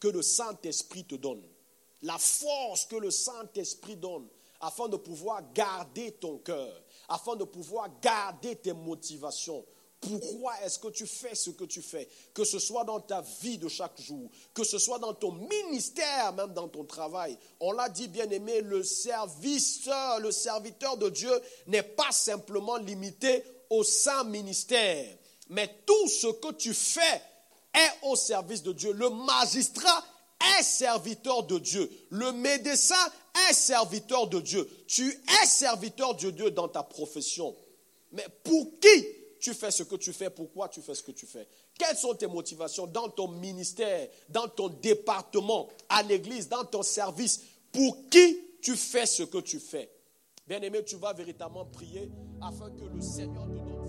que le Saint-Esprit te donne. La force que le Saint-Esprit donne afin de pouvoir garder ton cœur, afin de pouvoir garder tes motivations, pourquoi est-ce que tu fais ce que tu fais? Que ce soit dans ta vie de chaque jour, que ce soit dans ton ministère, même dans ton travail. On l'a dit, bien aimé, le serviteur, le serviteur de Dieu n'est pas simplement limité au saint ministère, mais tout ce que tu fais est au service de Dieu. Le magistrat est serviteur de Dieu. Le médecin est serviteur de Dieu. Tu es serviteur de Dieu dans ta profession. Mais pour qui tu fais ce que tu fais, pourquoi tu fais ce que tu fais? Quelles sont tes motivations dans ton ministère, dans ton département, à l'église, dans ton service? Pour qui tu fais ce que tu fais? Bien-aimé, tu vas véritablement prier afin que le Seigneur te donne